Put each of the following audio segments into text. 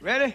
Ready?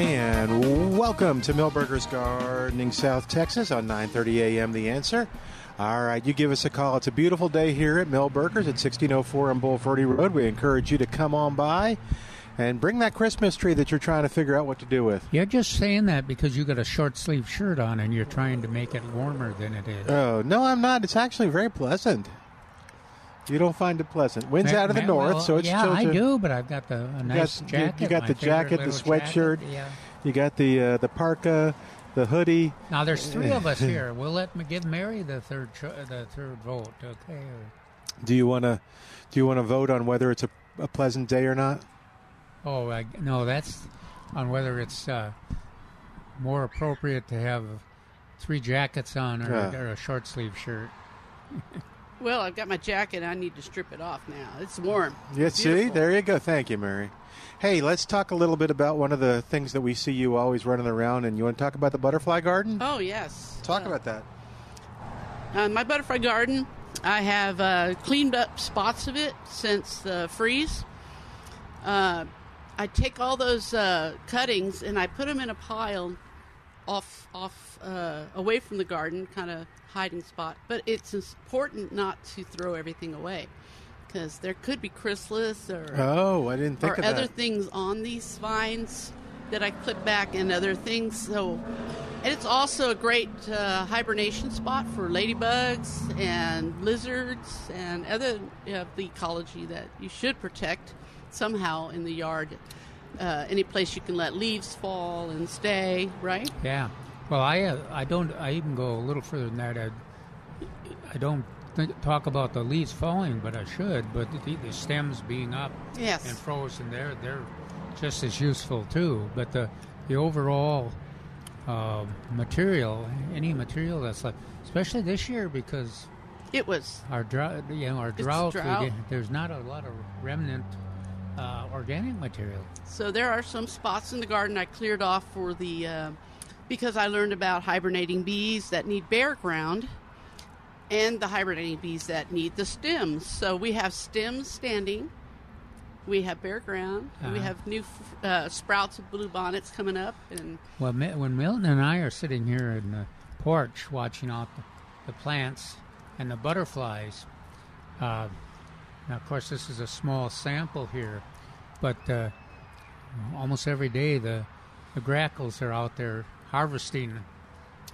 And welcome to Milbergers Gardening, South Texas on 9:30 a.m. The Answer. All right, you give us a call. It's a beautiful day here at Milbergers at 1604 on Bulverde Road. We encourage you to come on by and bring that Christmas tree that you're trying to figure out what to do with. You're just saying that because you got a short sleeve shirt on and you're trying to make it warmer than it is. Oh no, I'm not. It's actually very pleasant. You don't find it pleasant. Wind's out of the north, well, so it's yeah, I do, but I've got the a You got, jacket. You got the jacket, the sweatshirt. jacket, Yeah. You got the uh, the parka, the hoodie. Now there's three of us here. We'll let give Mary the third cho- the third vote. Okay. Do you want to do you want to vote on whether it's a, a pleasant day or not? Oh I, no, that's on whether it's uh, more appropriate to have three jackets on or, Yeah. or a short sleeve shirt. Well, I've got my jacket. I need to strip it off now. It's warm. Yeah, It's see, beautiful. there you go. Thank you, Mary. Hey, let's talk a little bit about one of the things that we see you always running around. And you want to talk about the butterfly garden? Oh yes. Talk Uh, about that. Uh, my butterfly garden. I have uh, cleaned up spots of it since the freeze. Uh, I take all those uh, cuttings and I put them in a pile off off uh, away from the garden, kind of hiding spot. But it's important not to throw everything away because there could be chrysalis or Oh, I didn't think or of other that. things on these vines that I clip back and other things. So, and it's also a great uh, hibernation spot for ladybugs and lizards and other of the ecology that you should protect somehow in the yard. Uh, any place you can let leaves fall and stay, right? Yeah. Well, I uh, I don't. I even go a little further than that. I, I don't think, talk about the leaves falling, but I should. But the, the stems being up Yes. and frozen, they're they're just as useful too. But the the overall uh, material, any material that's left, especially this year because It was our drought, you know, our drought, drought. get- there's not a lot of remnant uh, organic material. So there are some spots in the garden I cleared off for the uh, because I learned about hibernating bees that need bare ground and the hibernating bees that need the stems. So we have stems standing, we have bare ground, we Uh-huh. have new f- uh, sprouts of blue bonnets coming up, and Well, when Milton and I are sitting here in the porch watching out the, the plants and the butterflies, uh, now of course this is a small sample here, but uh, almost every day the the grackles are out there harvesting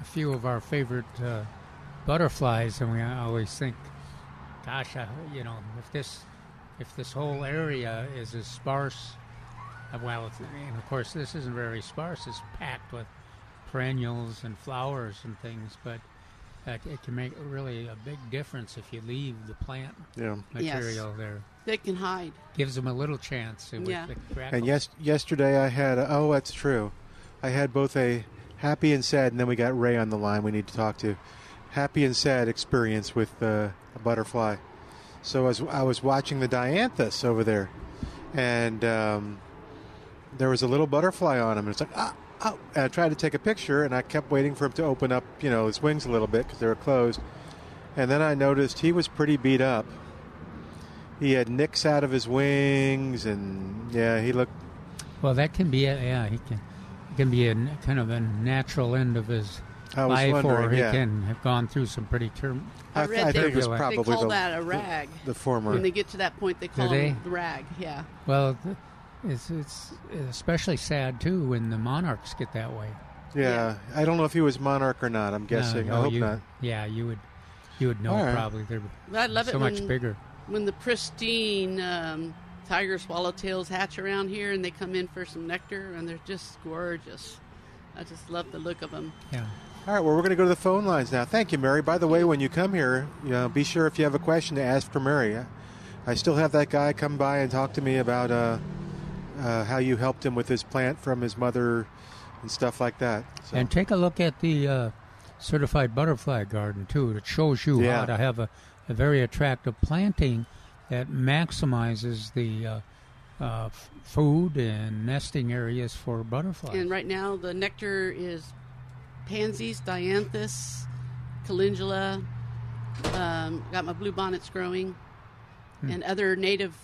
a few of our favorite uh, butterflies, and we always think, gosh, I, you know, if this if this whole area is as sparse uh, Well, and of course, this isn't very sparse. It's packed with perennials and flowers and things, but uh, it can make really a big difference if you leave the plant Yeah. material there. they can hide. Gives them a little chance. Yeah. And yes, yesterday I had. A, oh, that's true. I had both a happy and sad, and then we got Ray on the line. We need to talk to. Happy and sad experience with uh, a butterfly. So as I was watching the dianthus over there, and um, there was a little butterfly on him, and it's like ah. Oh, and I tried to take a picture, and I kept waiting for him to open up, you know, his wings a little bit because they were closed. And then I noticed he was pretty beat up. He had nicks out of his wings, and yeah, he looked Well, that can be yeah. He can can be a kind of a natural end of his life, or he yeah. can have gone through some pretty term. I I, read I think it was probably they call the, that a rag. The, former. When they get to that point, they call they? them the rag. Yeah. Well, it's it's especially sad too when the monarchs get that way. yeah, I don't know if he was monarch or not. I'm guessing. No, I hope you, not. Yeah, you would you would know All right. probably. They're But I love so it much when, bigger. when the pristine um, tiger swallowtails hatch around here and they come in for some nectar and they're just gorgeous. I just love the look of them. Yeah. All right, well, we're going to go to the phone lines now. Thank you, Mary. By the way, when you come here, you know, be sure if you have a question to ask for Mary. I still have that guy come by and talk to me about uh, uh, how you helped him with his plant from his mother and stuff like that. So, And take a look at the uh, certified butterfly garden too. It shows you Yeah. how to have a, a very attractive planting that maximizes the uh, uh, f- food and nesting areas for butterflies. And right now, the nectar is pansies, dianthus, calendula. Um, got my blue bonnets growing, Hmm. and other native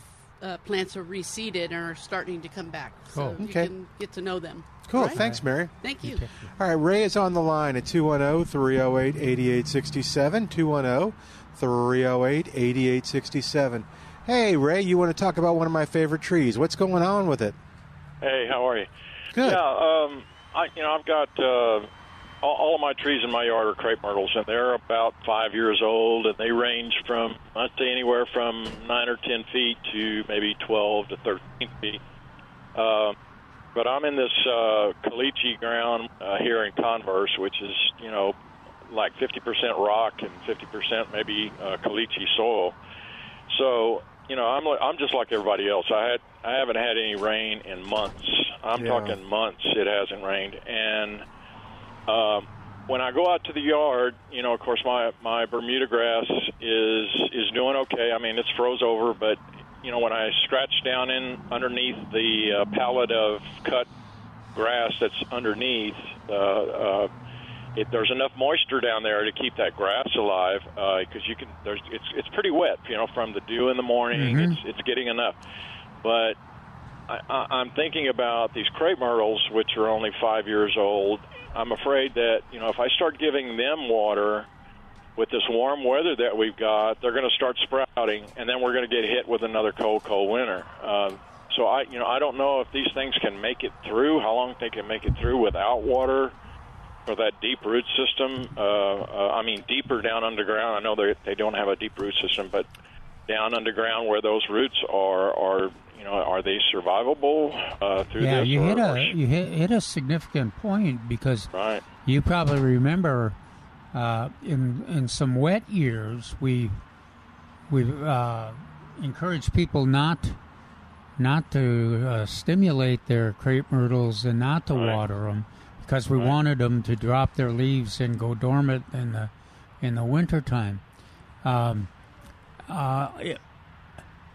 uh, plants are reseeded and are starting to come back. So Cool. you can get to know them. cool. Right? Thanks, Mary. Thank you. All right, Ray is on the line at oh, 210 308 8867. 210 308 8867. Hey, Ray, you want to talk about one of my favorite trees. What's going on with it? Hey, how are you? Good. Yeah, um, I you know I've got uh, all, all of my trees in my yard are crepe myrtles, and they're about five years old, and they range from I'd say anywhere from nine or ten feet to maybe twelve to thirteen feet. Uh, but I'm in this uh, caliche ground uh, here in Converse, which is you know like 50% rock and 50% maybe uh, caliche soil. So you know, I'm I'm just like everybody else. I had I haven't had any rain in months. I'm Yeah. talking months. It hasn't rained, and um, when I go out to the yard, you know, of course, my my Bermuda grass is is doing okay. I mean, it's froze over, but you know, when I scratch down in underneath the uh, pallet of cut grass that's underneath, uh, uh, it, there's enough moisture down there to keep that grass alive because you can. There's it's it's pretty wet, you know, from the dew in the morning. It's it's getting enough, but I, I, I'm thinking about these crepe myrtles, which are only five years old. I'm afraid that you know if I start giving them water with this warm weather that we've got, they're going to start sprouting, and then we're going to get hit with another cold, cold winter. Um, so I, you know, I don't know if these things can make it through. How long they can make it through without water for that deep root system. Uh, uh, I mean, deeper down underground. I know they they don't have a deep root system, but down underground where those roots are, are you know, are they survivable uh, through the yeah, this? you or- hit or- a you hit, hit a significant point because right. you probably remember uh, in in some wet years we we uh, encouraged people not not to uh, stimulate their crepe myrtles and not to Right. water them because we Right. wanted them to drop their leaves and go dormant in the in the wintertime. Um, uh, it-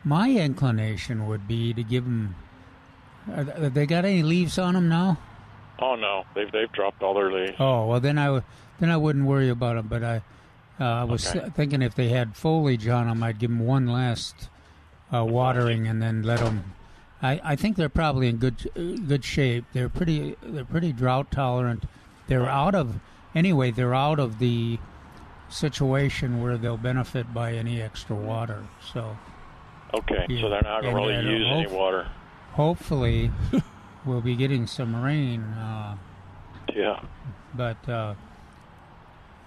my inclination would be to give them. Have they got any leaves on them now? Oh no, they've they've dropped all their leaves. Oh well, then I w- then I wouldn't worry about them. But I uh, I was Okay. thinking if they had foliage on them, I'd give them one last uh, watering and then let them. I, I think they're probably in good uh, good shape. They're pretty they're pretty drought tolerant. They're out of anyway. They're out of the situation where they'll benefit by any extra water. So Okay, Yeah. so they're not going to really then use any water. hopefully we'll be getting some rain. Uh, Yeah. but uh,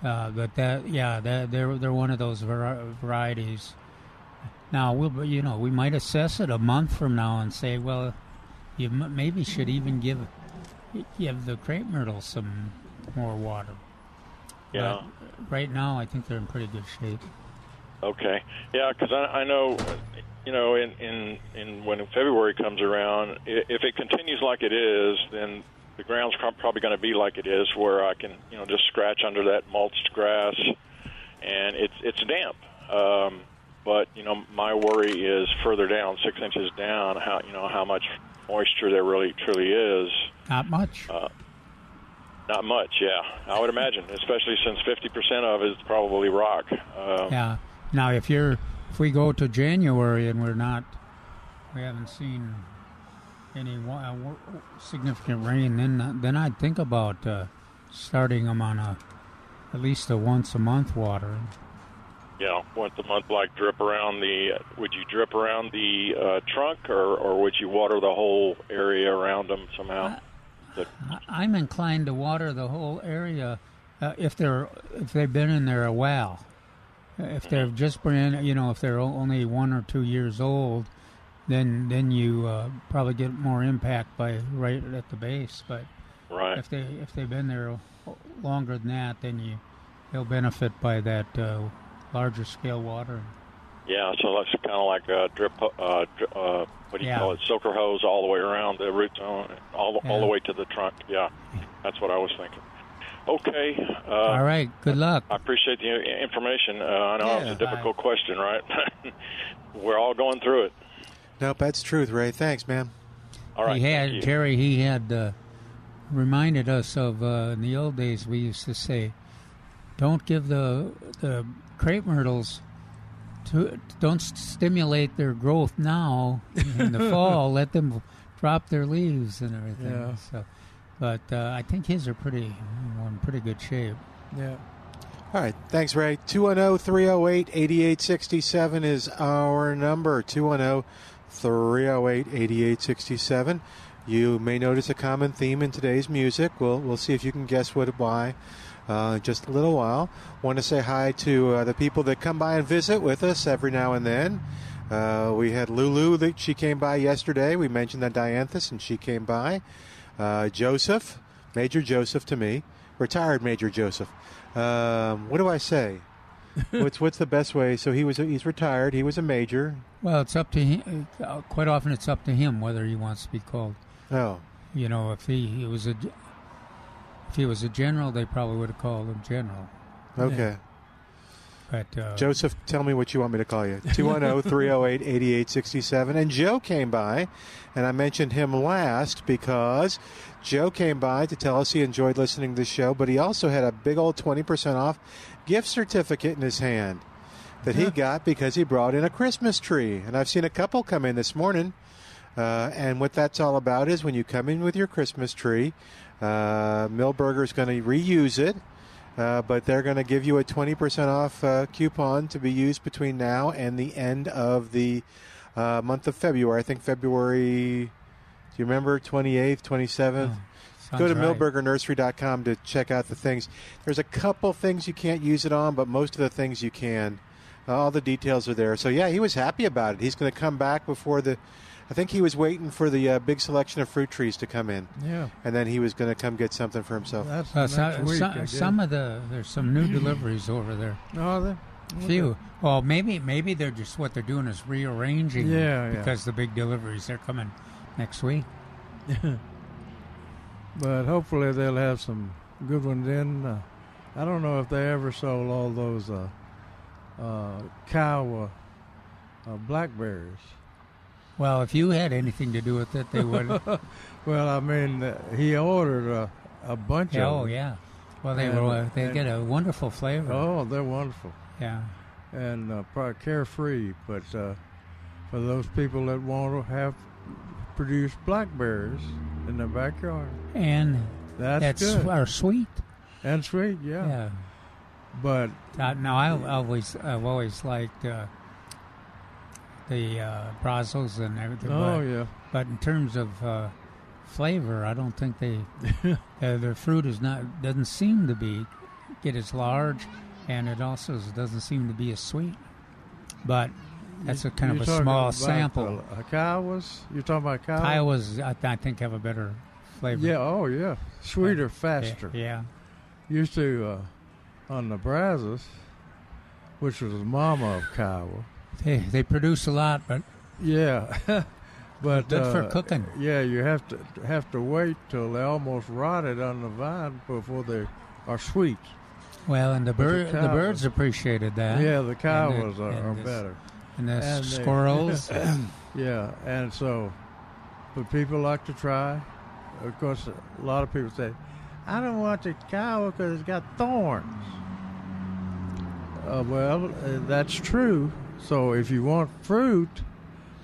uh, but that yeah, that, they're they're one of those var- varieties. Now we'll you know we might assess it a month from now and say, well, you m- maybe should even give give the crepe myrtle some more water. Yeah. But right now, I think they're in pretty good shape. Okay. Yeah, because I, I know, you know, in, in in when February comes around, if it continues like it is, then the ground's probably going to be like it is, where I can, you know, just scratch under that mulched grass, and it's it's damp. Um, but you know, my worry is further down, six inches down, how you know how much moisture there really truly is. Not much. Not much, yeah. I would imagine, especially since 50% of it is probably rock. Um, Yeah. Now, if you're if we go to January and we're not, we haven't seen any uh, significant rain, then then I'd think about uh, starting them on a at least a once a month watering. Yeah, once a month, like drip around the. Would you drip around the uh, trunk, or or would you water the whole area around them somehow? I- I'm inclined to water the whole area uh, if they're if they've been in there a while. If they're just brand, you know, if they're only one or two years old, then then you uh, probably get more impact by right at the base. But right. if they if they've been there longer than that, then you they'll benefit by that uh, larger scale water. Yeah, so that's kind of like a drip. Uh, dri- uh, what do you Yeah. call it? Soaker hose all the way around the root zone, all the, all the way to the trunk. Yeah, that's what I was thinking. Okay. Uh, All right, good luck. I appreciate the information. Uh, I know Yeah. it's a difficult question, right? We're all going through it. Nope, that's truth, Ray. Thanks, man. All right. he had thank you. Jerry. He had uh, reminded us of uh, in the old days. We used to say, "Don't give the the crepe myrtles to don't stimulate their growth now in the fall. Let them drop their leaves and everything." Yeah. So, but uh, I think his are pretty in pretty good shape. Yeah. All right. Thanks, Ray. oh, 210 308 8867 is our number. oh, 210 308 8867. You may notice a common theme in today's music. We'll, we'll see if you can guess what why. Uh, just a little while. Want to say hi to uh, the people that come by and visit with us every now and then. Uh, we had Lulu that she came by yesterday. We mentioned that Dianthus, and she came by. Uh, Joseph, Major Joseph to me, retired Major Joseph. Um, what do I say? what's what's the best way? So he was he's retired. He was a major. Well, it's up to him. Uh, quite often, it's up to him whether he wants to be called. Oh, You know, if he, he was a if he was a general, they probably would have called him general. okay. But uh, Joseph, tell me what you want me to call you. oh, 210 308 8867. And Joe came by, and I mentioned him last because Joe came by to tell us he enjoyed listening to the show, but he also had a big old 20% off gift certificate in his hand that he got because he brought in a Christmas tree. And I've seen a couple come in this morning. Uh, and what that's all about is when you come in with your Christmas tree, uh, Milberger's going to reuse it, uh, but they're going to give you a 20% off uh, coupon to be used between now and the end of the uh, month of February. I think February, do you remember, 28th, 27th? Go to right. milbergernursery.com to check out the things. There's a couple things you can't use it on, but most of the things you can. All the details are there. So, yeah, he was happy about it. He's going to come back before the. I think he was waiting for the uh, big selection of fruit trees to come in, Yeah. and then he was going to come get something for himself. That's, Uh, next so, week. Some, some of the there's some new deliveries over there. Oh, are there? Few. Well, maybe maybe they're just what they're doing is rearranging. them Yeah, yeah. Because the big deliveries they're coming next week. But hopefully they'll have some good ones in. Uh, I don't know if they ever sold all those uh, uh, cow uh, uh, blackberries. Well, if you had anything to do with it, they wouldn't. Well, I mean, uh, he ordered a, a bunch yeah, of oh them. yeah. Well, they And, were. uh, They and- get a wonderful flavor. Oh, they're wonderful Yeah. and uh, probably carefree. But uh, for those people that want to have produce blackberries in their backyard, And that's, that's good are sweet. and sweet. Yeah, Yeah. but Uh, now I I always I've always liked uh, the uh, Brazos and everything. oh but, yeah, but in terms of uh, flavor, I don't think they uh, their fruit is not doesn't seem to be get as large, and it also doesn't seem to be as sweet. But that's a kind You're of a small about sample. The, uh, Kiowas? You're talking about Kiowa? Kiowas I, I think have a better flavor. Yeah. Oh yeah, sweeter, Yeah, faster. Yeah. Used to uh, on the Brazos, which was the mama of Kiowa. They they produce a lot, but Yeah, but Good for uh, cooking. Yeah, you have to have to wait till they almost rotted on the vine before they are sweet. well, and the But the the, cow- birds appreciated that. yeah, the Kiowas the- are, are the- better. And the And they- squirrels. Yeah, and so, but people like to try. Of course, a lot of people say, "I don't want the Kiowa because it's got thorns." Uh, well, uh, that's true. So if you want fruit,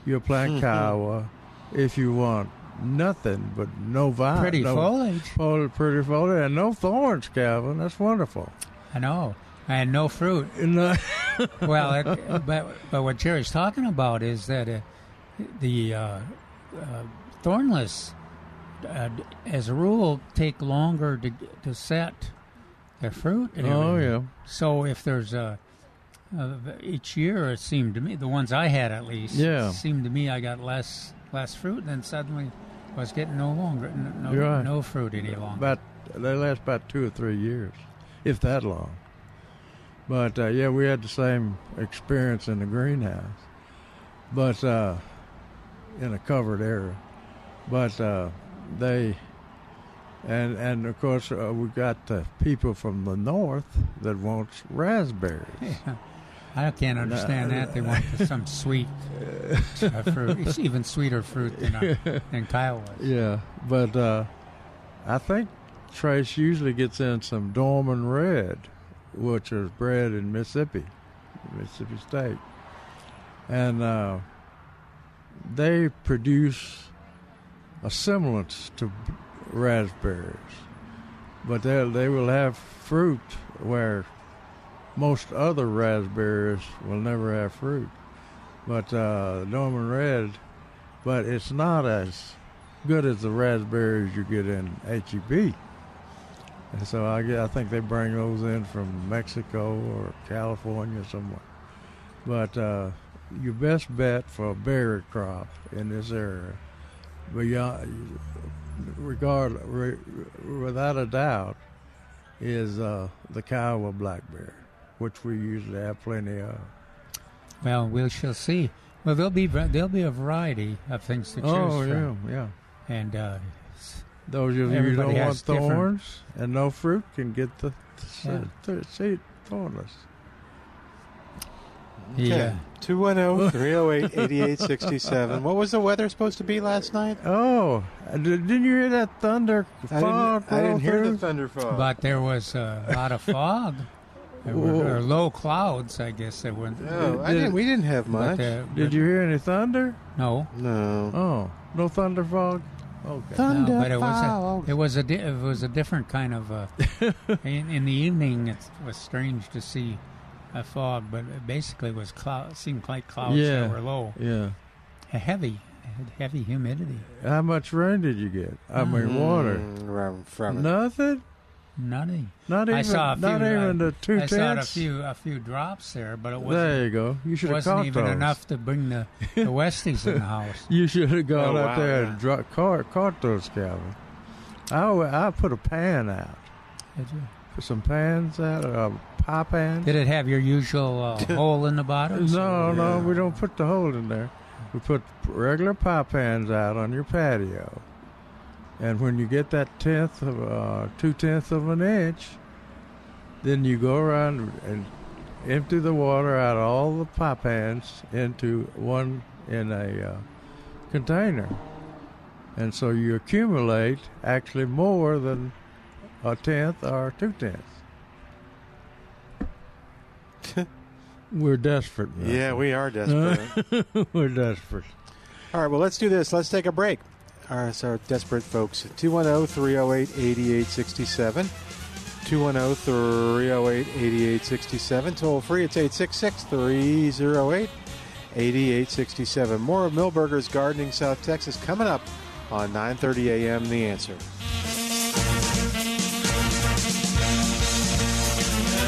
you'll plant Kiowa. If you want nothing but no vine, Pretty no, foliage. fol- pretty foliage, and no thorns, Calvin. That's wonderful. I know, and no fruit. No. well, it, but but what Jerry's talking about is that uh, the uh, uh, thornless, uh, as a rule, take longer to to set their fruit. And Oh, yeah. So if there's a uh, each year, it seemed to me the ones I had at least, Yeah. it seemed to me I got less less fruit, and then suddenly I was getting no longer no, right. no fruit any longer. About they last about two or three years, if that long. But uh, yeah, we had the same experience in the greenhouse, but uh, in a covered area. But uh, they and and of course uh, we got the people from the north that wants raspberries. I can't understand that. They want some sweet uh, fruit. It's even sweeter fruit than, uh, than Kiowas. Yeah, but uh, I think Trace usually gets in some Dorman Red, which is bred in Mississippi, Mississippi State, and uh, they produce a semblance to raspberries, but they they will have fruit where most other raspberries will never have fruit. But uh, Dorman Red, but it's not as good as the raspberries you get in HEB. And so I, get, I think they bring those in from Mexico or California somewhere. But uh, your best bet for a berry crop in this area, beyond, regard, re, without a doubt, is uh, the Kiowa blackberry, which we usually have plenty of. Well, we shall see. Well, there'll be there'll be a variety of things to choose Oh, from. yeah, yeah. And uh, Those of you who don't want thorns and no fruit can get the Yeah. seed thornless. Yeah. 210 308 8867. What was the weather supposed to be last night? Oh, did- didn't you hear that thunder I didn't, I didn't hear the thunder fog. but there was a lot of fog. There were, or low clouds, I guess. There were. no, I didn't, we didn't have much. But, uh, Did you hear any thunder? No. no. Oh, no thunder fog. Okay. Thunder no, but it was fog. a, it was a di- it was a different kind of. Uh, in, in the evening, it was strange to see a fog, but it basically was cloud. Seemed like clouds Yeah. that were low, Yeah. A heavy, heavy humidity. How much rain did you get? I mean, water. Mm, from- from it. Nothing. Nothing. Not even. I saw a few. not even I, the two I saw a few a few drops there, but it wasn't. There you go. You should have wasn't even those. enough to bring the the Westies in the house. You should have gone Oh, out wow, there yeah. and dro- caught, caught those, Calvin. I, alwa- I put a pan out. Did you? Put some pans out, a pie pan. Did it have your usual uh, hole in the bottom? No, no, we don't put the hole in there. We put regular pie pans out on your patio. And when you get that tenth of uh, two tenths of an inch, then you go around and empty the water out of all the pie pans into one in a uh, container. And so you accumulate actually more than a tenth or two tenths. We're desperate. man. Yeah, we are desperate. We're desperate. All right, well, let's do this. Let's take a break. So desperate folks. 210 308 8867. 210 308 8867. Toll free, it's 866 308 8867. More of Milbergers Gardening South Texas coming up on 9:30 a.m. The Answer.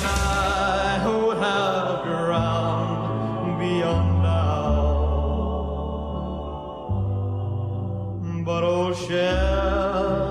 I have ground beyond But old Sheriff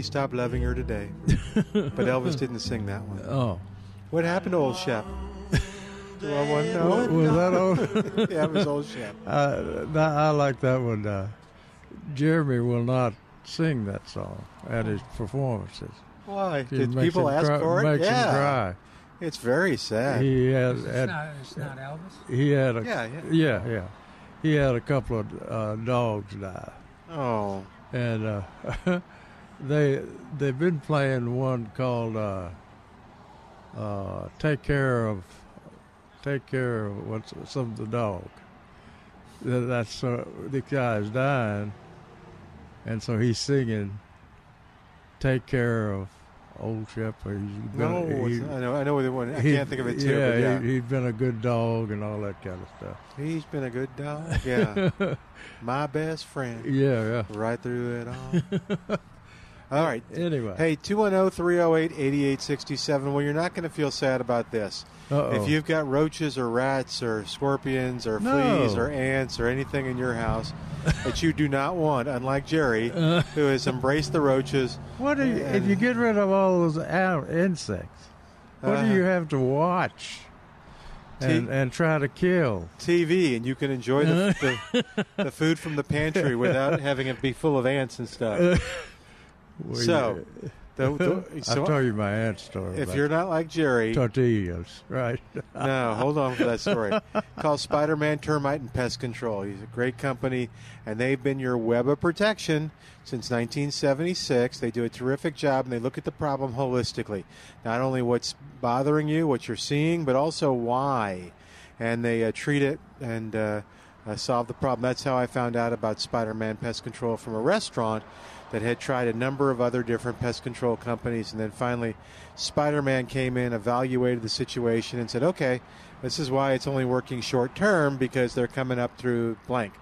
he stopped loving her today. but Elvis didn't sing that one. Oh. What happened to old Shep? Do I want to know? Was that old? yeah, it was old Shep. Uh, that, I like that one. Uh, Jeremy will not sing that song at his performances. Why? It Did people ask cry- for it? Makes yeah. him cry. It's very sad. He had, It's had not, it's not Elvis. he had a Yeah, yeah. yeah yeah. He had a couple of uh, dogs die, oh, and uh, they they've been playing one called uh, uh, "Take Care of Take Care of What's Some of the Dog." That's uh, the guy's dying, and so he's singing "Take Care of Old Shepherd." He's no, been- it's, he- I know. I know the one. I he- can't think of it too. Yeah, yeah. He, he's been a good dog and all that kind of stuff. He's been a good dog. Yeah, my best friend. Yeah, yeah. Right through it all. all right. Anyway, Hey, oh, 210 308 8867. Well, you're not going to feel sad about this. Uh-oh. If you've got roaches or rats or scorpions or No. fleas or ants or anything in your house that you do not want, unlike Jerry, Uh. who has embraced the roaches. what do you, if you get rid of all those insects? What Uh, do you have to watch and, and try to kill? TV, and you can enjoy the, the, the food from the pantry without having it be full of ants and stuff. So, the- the- I'll tell you my aunt story. if you're not like Jerry, tortillas, right? no, hold on for that story. Call Spider Man Termite and Pest Control. He's a great company, and they've been your web of protection since 1976. They do a terrific job, and they look at the problem holistically. Not only what's bothering you, what you're seeing, but also why. And they uh, treat it and uh, uh, solve the problem. That's how I found out about Spider Man Pest Control from a restaurant that had tried a number of other different pest control companies. And then finally, Spider Man came in, evaluated the situation, and said, okay, this is why it's only working short term because they're coming up through blank.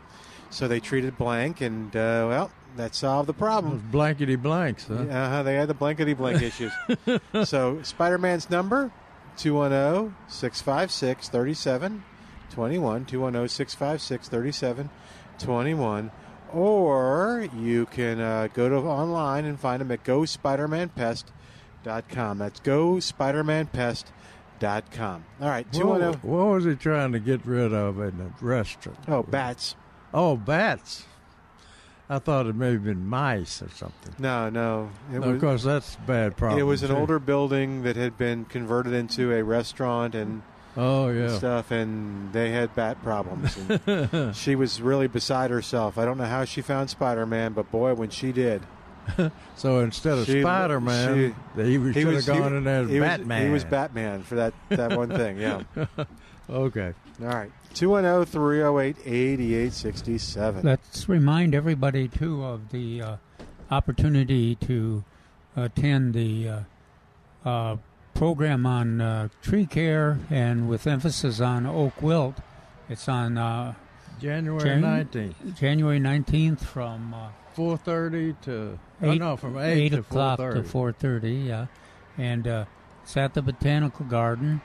So they treated blank, and uh, well, that solved the problem. Blankety blanks, huh? Uh-huh, they had the blankety blank issues. so Spider Man's number 210 656 3721. 210 656 3721. Or you can uh, go to online and find them at gospidermanpest.com. That's gospidermanpest.com. All right, Two What, 210. what was he trying to get rid of in the restaurant? Oh, bats. Oh, bats. I thought it may have been mice or something. No, no. It No, was, of course, that's a bad problem. it was an too. older building that had been converted into a restaurant and Oh, and yeah. stuff, and they had bat problems. And she was really beside herself. I don't know how she found Spider Man, but boy, when she did, So instead of She- Spider Man, he, he should have gone he- in there as he was- Batman. he was Batman for that that one thing. Yeah. okay. All right. oh, 210 308 8867. Let's remind everybody too of the uh, opportunity to attend the uh, uh, program on uh, tree care and with emphasis on oak wilt. It's on uh, January Jan- 19th. January nineteenth from uh, 4.30 to... oh, eight, no, from 8, to o'clock 4.30. to four thirty. Yeah, and uh, it's at the Botanical Garden.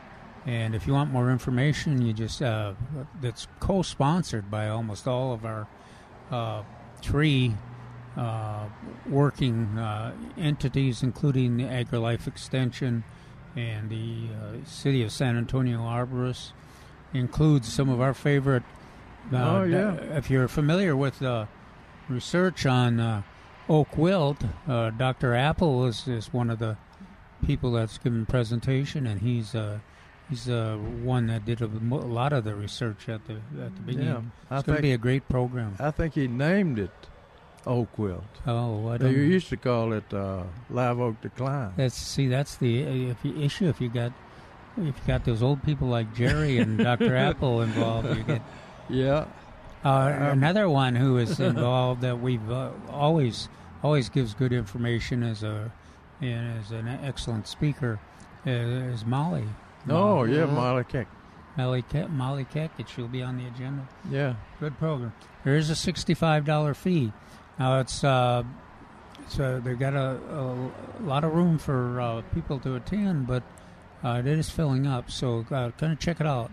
And if you want more information, you just uh, that's co-sponsored by almost all of our uh, tree uh, working uh, entities, including the AgriLife Extension and the uh, City of San Antonio Arborists. Includes some of our favorite. Uh, Oh, yeah. If you're familiar with uh, research on uh, oak wilt, uh, Dr. Appel is, is one of the people that's given presentation, and he's uh, he's uh, one that did a, a lot of the research at the at the beginning. Yeah, I it's going to be a great program. I think he named it Oak Wilt. Oh, I They don't. used to call it uh, Live Oak Decline. That's see, that's the uh, if you, issue. If you got if you got those old people like Jerry and Dr. Appel involved, you get Yeah. uh, another one who is involved that we've uh, always always gives good information as a and is an excellent speaker uh, is Molly. Oh, yeah, Mm-hmm. Molly Keck. Molly Ke- Molly Keck, she'll be on the agenda. Yeah. Good program. There is a sixty-five dollar fee. Now it's uh, so they've got a, a lot of room for uh, people to attend, but uh, it is filling up. So uh, kind of check it out.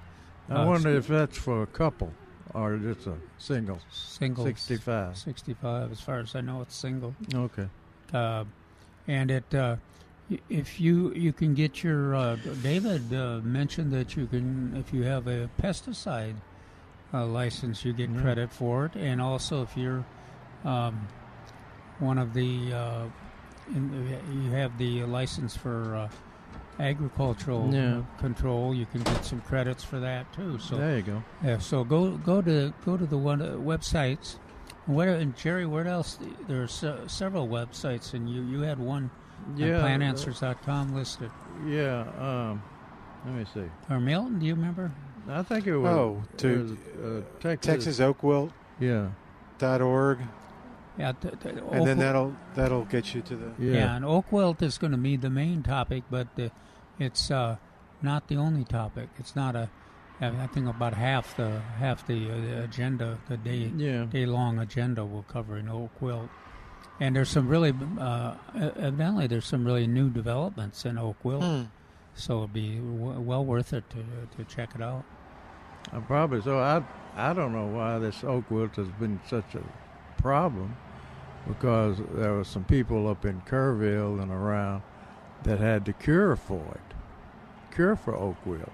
I Uh, wonder if that's for a couple or just a single. single 65. 65 as far as I know it's single. Okay. Uh, and it uh, if you you can get your uh, David uh, mentioned that you can if you have a pesticide uh, license you get Mhm. credit for it and also if you're um, one of the uh, in, you have the license for uh, agricultural Yeah. control. You can get some credits for that too. So there you go. yeah, so go go to go to the one uh, websites. What and Jerry? Where else? There's uh, several websites, and you you had one Yeah, on PlantAnswers.com listed. Yeah. Um, let me see. Or Milton? Do you remember? I think it was. Oh, to was, uh, Texas. Texas Oakwilt Yeah. dot org, Yeah, th- th- and then that'll that'll get you to the. Yeah. Yeah, and oak wilt is going to be the main topic, but uh, it's uh, not the only topic. It's not a. I think about half the half the, uh, the agenda, the day Yeah. day long agenda, will cover in oak wilt. And there's some really, uh, evidently, there's some really new developments in oak wilt, Hmm. so it'd be w- well worth it to to check it out. Uh, probably so. I I don't know why this oak wilt has been such a problem, because there were some people up in Kerrville and around that had the cure for it, cure for oak wilt.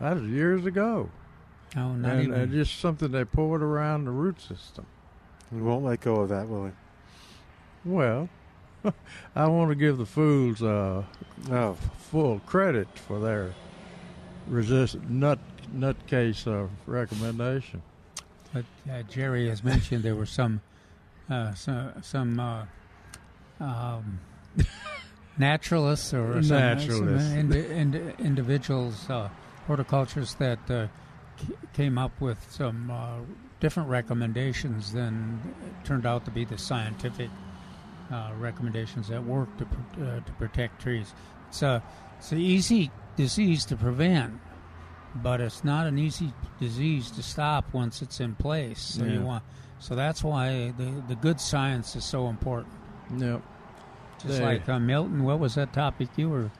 That was years ago, Oh, not and, even. and just something they poured around the root system. We won't let go of that, will we? Well, I want to give the fools uh, Oh, full credit for their resist nut nutcase uh, recommendation. But uh, Jerry has mentioned there were some uh, some, some uh, um, naturalists or some, Naturalists. some indi- indi- individuals, uh, horticulturists that uh, c- came up with some uh, different recommendations than turned out to be the scientific uh, recommendations that work to pr- uh, to protect trees. It's a it's an easy disease to prevent, but it's not an easy disease to stop once it's in place. So Yeah. you want so that's why the the good science is so important. Yep. Just They- like uh, Milton, what was that topic you were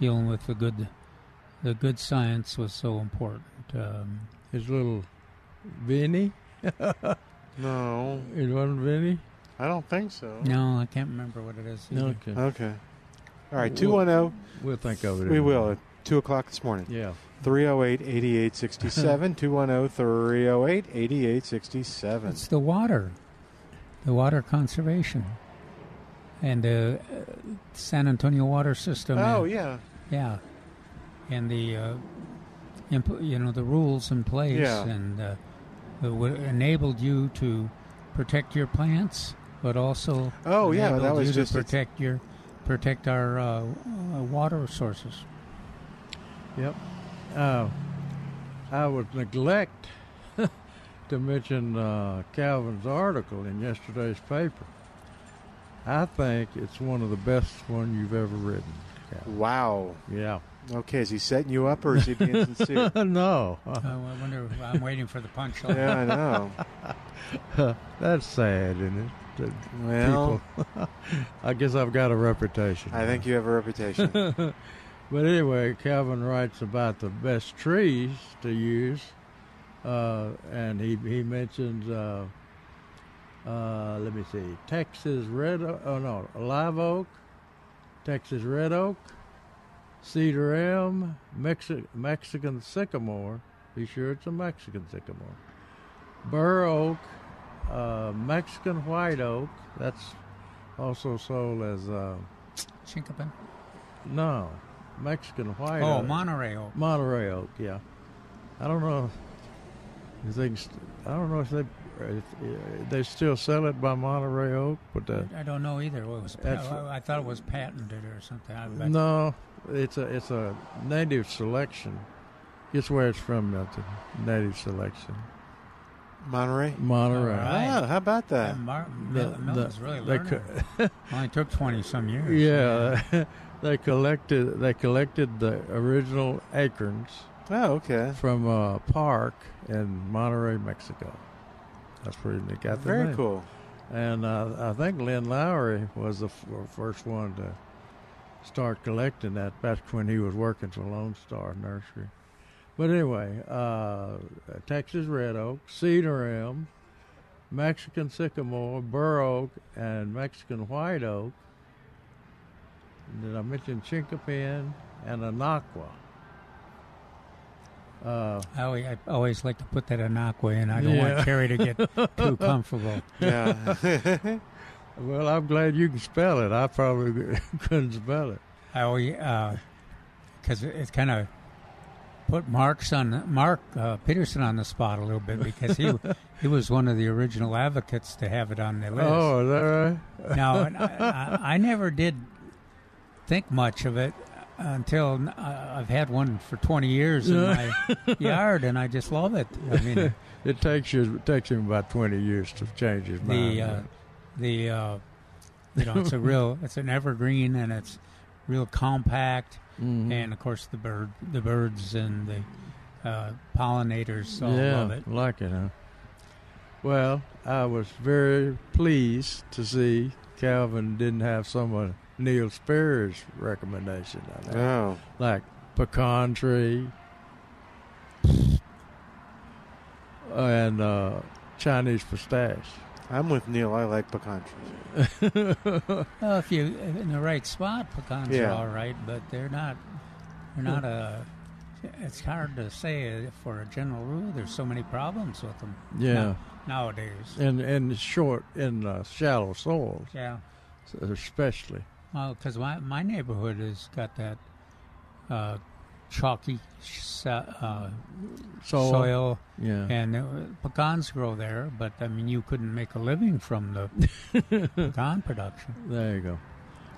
dealing with? The good the good science was so important. Um, His little Vinny. no, It wasn't Vinny. I don't think so. no, I can't remember what it is. either. Okay. Okay. All right, 210. We'll think of it. We in will at 2 o'clock this morning. Yeah. 308 8867. 210 308 8867. It's the water, the water conservation, and the uh, San Antonio water system. Oh, and- yeah. yeah, and the uh, imp- you know the rules in place, Yeah. and uh, would enabled you to protect your plants, but also Oh, yeah, that was just- to protect your protect our uh, water sources. Yep. Uh, I would neglect to mention uh, Calvin's article in yesterday's paper. I think it's one of the best one you've ever written. Calvin. Wow. Yeah. Okay, is he setting you up or is he being sincere? no. Uh, I wonder. I'm waiting for the punchline. yeah, I know. That's sad, isn't it? That Well- people- I guess I've got a reputation. I think you have a reputation. But anyway, Calvin writes about the best trees to use, uh, and he he mentions. Uh, uh, let me see, Texas red. Oh no, live oak, Texas red oak, cedar elm, Mexi- Mexican sycamore. Be sure it's a Mexican sycamore. Bur oak, uh, Mexican white oak. That's also sold as uh, Chinkapin. no Mexican white. Oh, oak. Monterey oak. Monterey oak. Yeah, I don't know. if they I don't know if they if, uh, they still sell it by Monterey oak, but uh, I don't know either. What was I, thought it was patented or something. No, it's a it's a native selection. Guess where it's from, Milton? Native selection, Monterey? Monterey. All right. Ah, how about that? Yeah, Mar- The- Mil- Milton's the- really they learning. co- Only took twenty some years. Yeah, they collected they collected the original acorns Oh, okay. from a park in Monterey, Mexico. That's where they got the Very name. cool. And uh, I think Lynn Lowrey was the f- first one to start collecting that back when he was working for Lone Star Nursery. But anyway, uh, Texas red oak, cedar elm, Mexican sycamore, bur oak, and Mexican white oak. And Did I mention chinkapin and anaqua? Uh, I always, I always like to put that anaqua in. I don't Yeah. want Terry to get too comfortable. Yeah. well, I'm glad you can spell it. I probably couldn't spell it. I always, because it's kind of put Mark's on Mark uh, Peterson on the spot a little bit because he he was one of the original advocates to have it on the list. Oh, is that right? Now, I, I, I never did think much of it until uh, I've had one for 20 years in my yard, and I just love it. I mean, it takes you it takes him about twenty years to change his mind. the uh, the uh, you know it's a real it's an evergreen and it's real compact, Mhm. and of course the bird the birds and the uh, pollinators all yeah, love it. like it, huh? Well, I was very pleased to see Calvin didn't have some of Neil Sperry's recommendation on that. Oh. Like pecan tree and uh, Chinese pistache. I'm with Neil. I like pecan trees. Well, if you in the right spot, pecans Yeah. are all right, but they're not. They're not a. It's hard to say uh, for a general rule. There's so many problems with them. Yeah. now- nowadays. And and short in uh, shallow soils, Yeah. especially. Well, because my my neighborhood has got that uh, chalky uh, Soil. soil, Yeah. and uh, pecans grow there. But I mean, you couldn't make a living from the pecan production. There you go.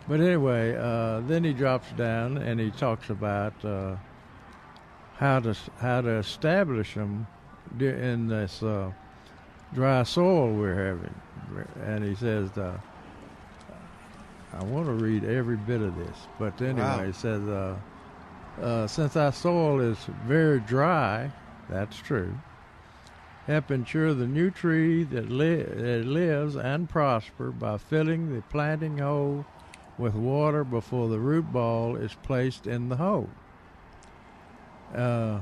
But anyway, uh, then he drops down and he talks about uh, how to how to establish them in this uh, dry soil we're having, and he says, uh, "I want to read every bit of this." But anyway, Wow. he says, uh, "Since our soil is very dry, that's true." help ensure the new tree that, li- that lives and prosper by filling the planting hole with water before the root ball is placed in the hole. Uh,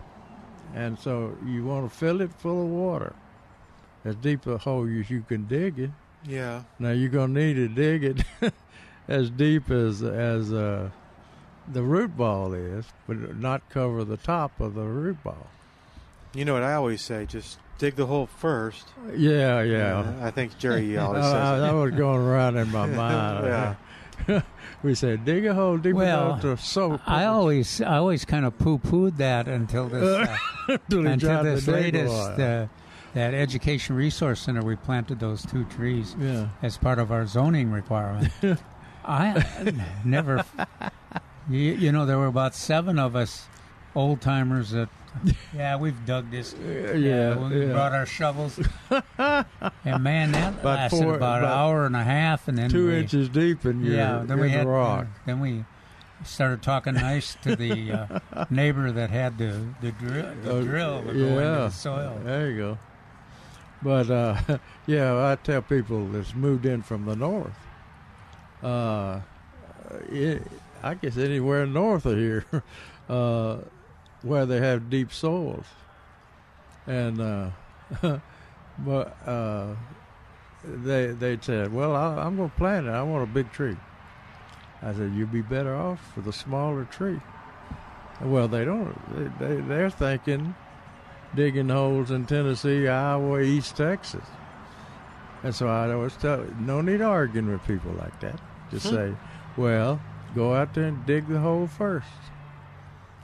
and so you want to fill it full of water, as deep a hole as you can dig it. Yeah. Now you're gonna need to dig it as deep as as uh, the root ball is, but not cover the top of the root ball. You know what I always say? Just dig the hole first. Yeah, yeah. Uh, I think Jerry always Uh, says that it. was going around in my mind. Yeah. we said dig a hole deep Well, enough to soak. I always, I always kind of poo-pooed that until this, uh, Till until tried to this latest, uh, that education resource center. We planted those two trees Yeah. as part of our zoning requirement. I never, you, you know, there were about seven of us, old timers that. Yeah, we've dug this. yeah, we yeah. brought our shovels, and man, that About lasted four- about, an hour and a half, and then two we, inches deep in your yeah, then we the had rock. then we started talking nice to the uh, neighbor that had the the drill, the Uh, drill to go into the soil. There you go. But uh, yeah, I tell people that's moved in from the north. Uh, it, I guess anywhere north of here, uh, where they have deep soils, and uh, but uh, they they said, "Well, I, I'm going to plant it. I want a big tree." I said, "You'd be better off with a smaller tree." Well, they don't. They, they they're thinking digging holes in Tennessee, Iowa, East Texas. And so I always tell no need arguing with people like that. Just Hmm. say, well, go out there and dig the hole first.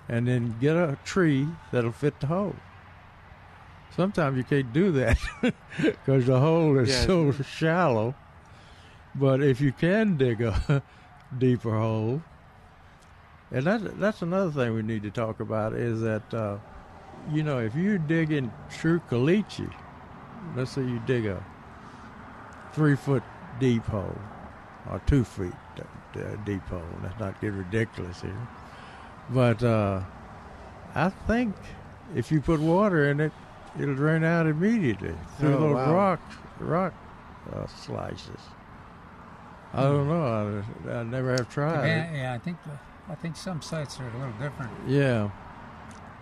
And then get a tree that'll fit the hole. Sometimes you can't do that because the hole is Yeah. so shallow. But if you can dig a deeper hole, and that's that's another thing we need to talk about is that uh, you know if you're digging true caliche, let's say you dig a three foot deep hole or two feet d- d- deep. Let's not get ridiculous here, but uh, I think if you put water in it, it'll drain out immediately through Oh, those wow. rock rock uh, slices. I don't know. I, I never have tried. Yeah, yeah, I think I think some sites are a little different, Yeah,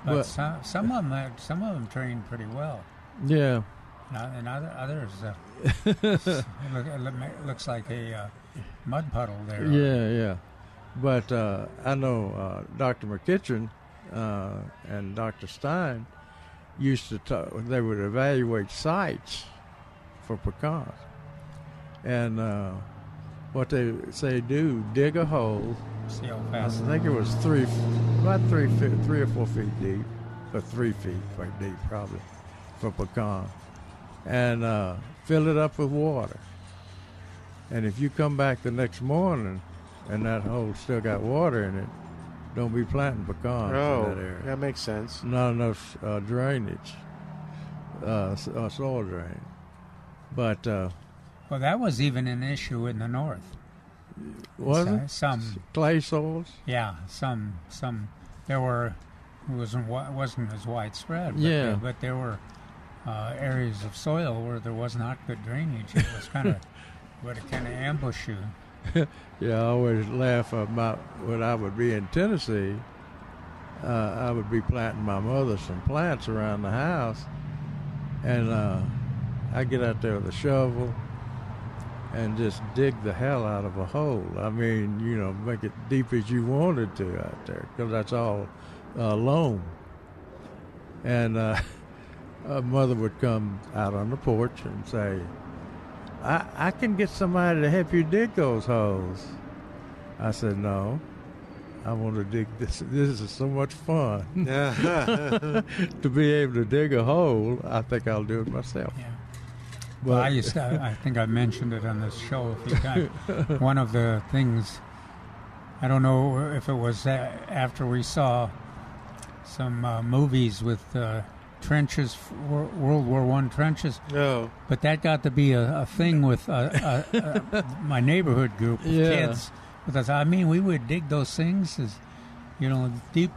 but Well- some some of them some of them train pretty well, yeah. and, and other, others uh, it look, looks like a uh, mud puddle there. Yeah, yeah. But uh, I know uh, Dr. McKitchen, uh, and Dr. Stein used to talk, they would evaluate sites for pecans. And uh, what they say do, dig a hole. See how fast. I think it was three, about three feet, three or four feet deep, or three feet quite deep probably, for pecan, and uh, fill it up with water. And if you come back the next morning and that hole still got water in it, don't be planting pecans Oh, in that area. that makes sense. Not enough uh, drainage, uh, uh, soil drain. But uh, Well, that was even an issue in the north. was So- it some clay soils? Yeah, some some there were it wasn't wasn't as widespread. But Yeah. there, but there were uh, areas of soil where there was not good drainage. It was kind of would kind of ambush you. Yeah, I always laugh about when I would be in Tennessee. Uh, I would be planting my mother some plants around the house, and uh, I get out there with a shovel and just dig the hell out of a hole. I mean, you know, make it deep as you wanted to out there, because that's all uh, loam. And uh, mother would come out on the porch and say, I, I can get somebody to help you dig those holes. I said, no. I want to dig this. This is so much fun. to be able to dig a hole, I think I'll do it myself. Yeah. But Well, I used to, I think I mentioned it on this show a few times. One of the things, I don't know if it was after we saw some uh, movies with uh, trenches, World War One trenches. No. But that got to be a, a thing with uh, uh, uh, my neighborhood group of Yeah. kids. Because I mean, we would dig those things as, you know, deep.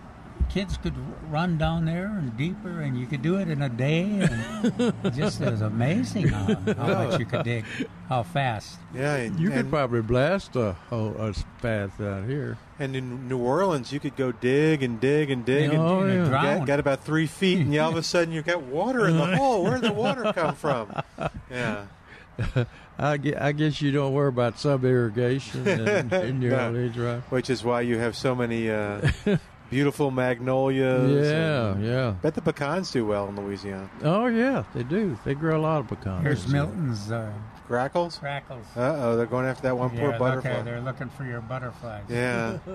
Kids could run down there and deeper, and you could do it in a day. And it just it was amazing how, how much you could dig, how fast. Yeah, and, you could and, probably blast a, hole, a path out here. and in New Orleans, you could go dig and dig and dig, and Oh, you yeah. drown. got, got about three feet, and you, all of a sudden you got water in the hole. Where did the water come from? Yeah, I guess, you don't worry about sub irrigation in, in New No. Orleans, right? which is why you have so many uh, beautiful magnolias. Yeah, and- yeah. Bet the pecans do well in Louisiana. Oh, yeah, they do. They grow a lot of pecans. Here's Milton's uh, Grackles? crackles. Uh oh, they're going after that one poor butterfly. Okay, they're looking for your butterflies. Yeah.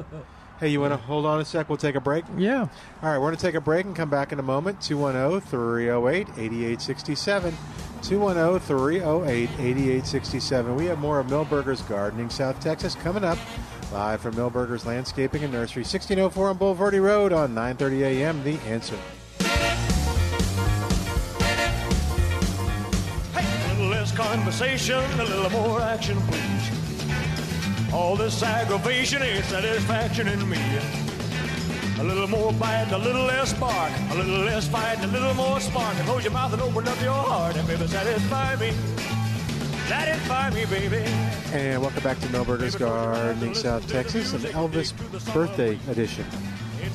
Hey, you want to hold on a sec? We'll take a break. Yeah. All right, we're going to take a break and come back in a moment. 210 308 8867. 210 308 8867. We have more of Milbergers Gardening, South Texas, coming up live from Milbergers Landscaping and Nursery, 1604 on Bulverde Road on 9:30 a.m. The Answer. Hey, a little less conversation, a little more action, please. All this aggravation ain't satisfaction in me. A little more bite, a little less bark, a little less fight, a little more spark. And close your mouth and open up your heart and baby satisfy me. Satisfy me, baby. And welcome back to Milbergers Gardening, South Texas, an Elvis birthday edition.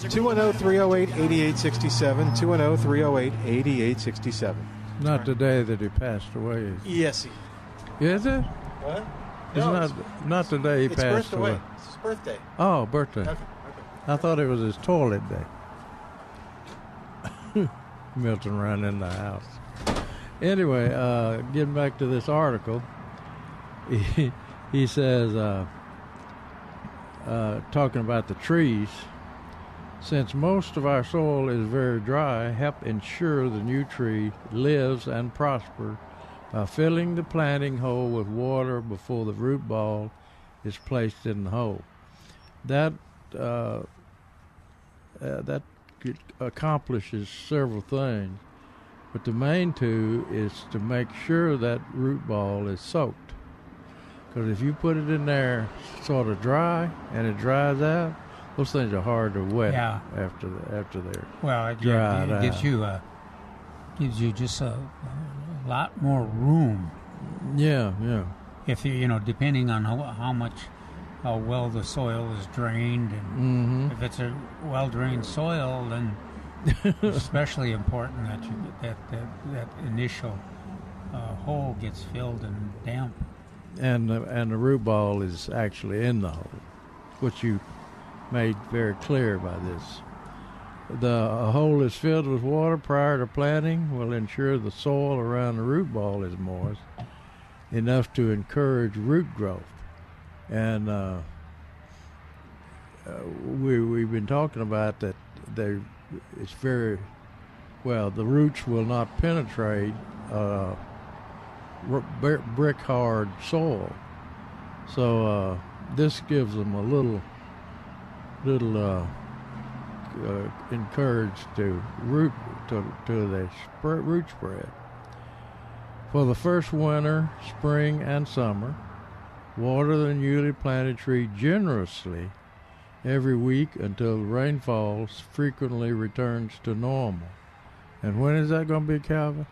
210 308 8867. 210 308 8867. Not the day that he passed away. Yes. He. Is it? What? It's No, not it's- not the day he It's passed birthday. away. It's his birthday. Oh, birthday. Okay. I thought it was his toilet day. Milton ran in the house. Anyway, uh, getting back to this article, he, he says, uh, uh, talking about the trees, since most of our soil is very dry, help ensure the new tree lives and prospers by filling the planting hole with water before the root ball is placed in the hole. That uh, uh, that accomplishes several things, but the main two is to make sure that root ball is soaked. Because if you put it in there sort of dry and it dries out, those things are hard to wet Yeah. after the, after they're Well, it, dried it gives out. you a gives you just a, a lot more room. Yeah, yeah. If you you know, depending on how, how much how well the soil is drained, and Mhm. if it's a well drained soil, then especially important that you that that, that initial uh, hole gets filled and damp. and the, and the root ball is actually in the hole, which you made very clear by this. the hole is filled with water prior to planting will ensure the soil around the root ball is moist enough to encourage root growth. And uh, uh, we we've been talking about that. They it's very well. The roots will not penetrate uh, brick hard soil, so uh, this gives them a little little uh, uh, encouraged to root to to the root spread. For the first winter, spring, and summer, water the newly planted tree generously every week until rainfall frequently returns to normal. And when is that going to be, Calvin?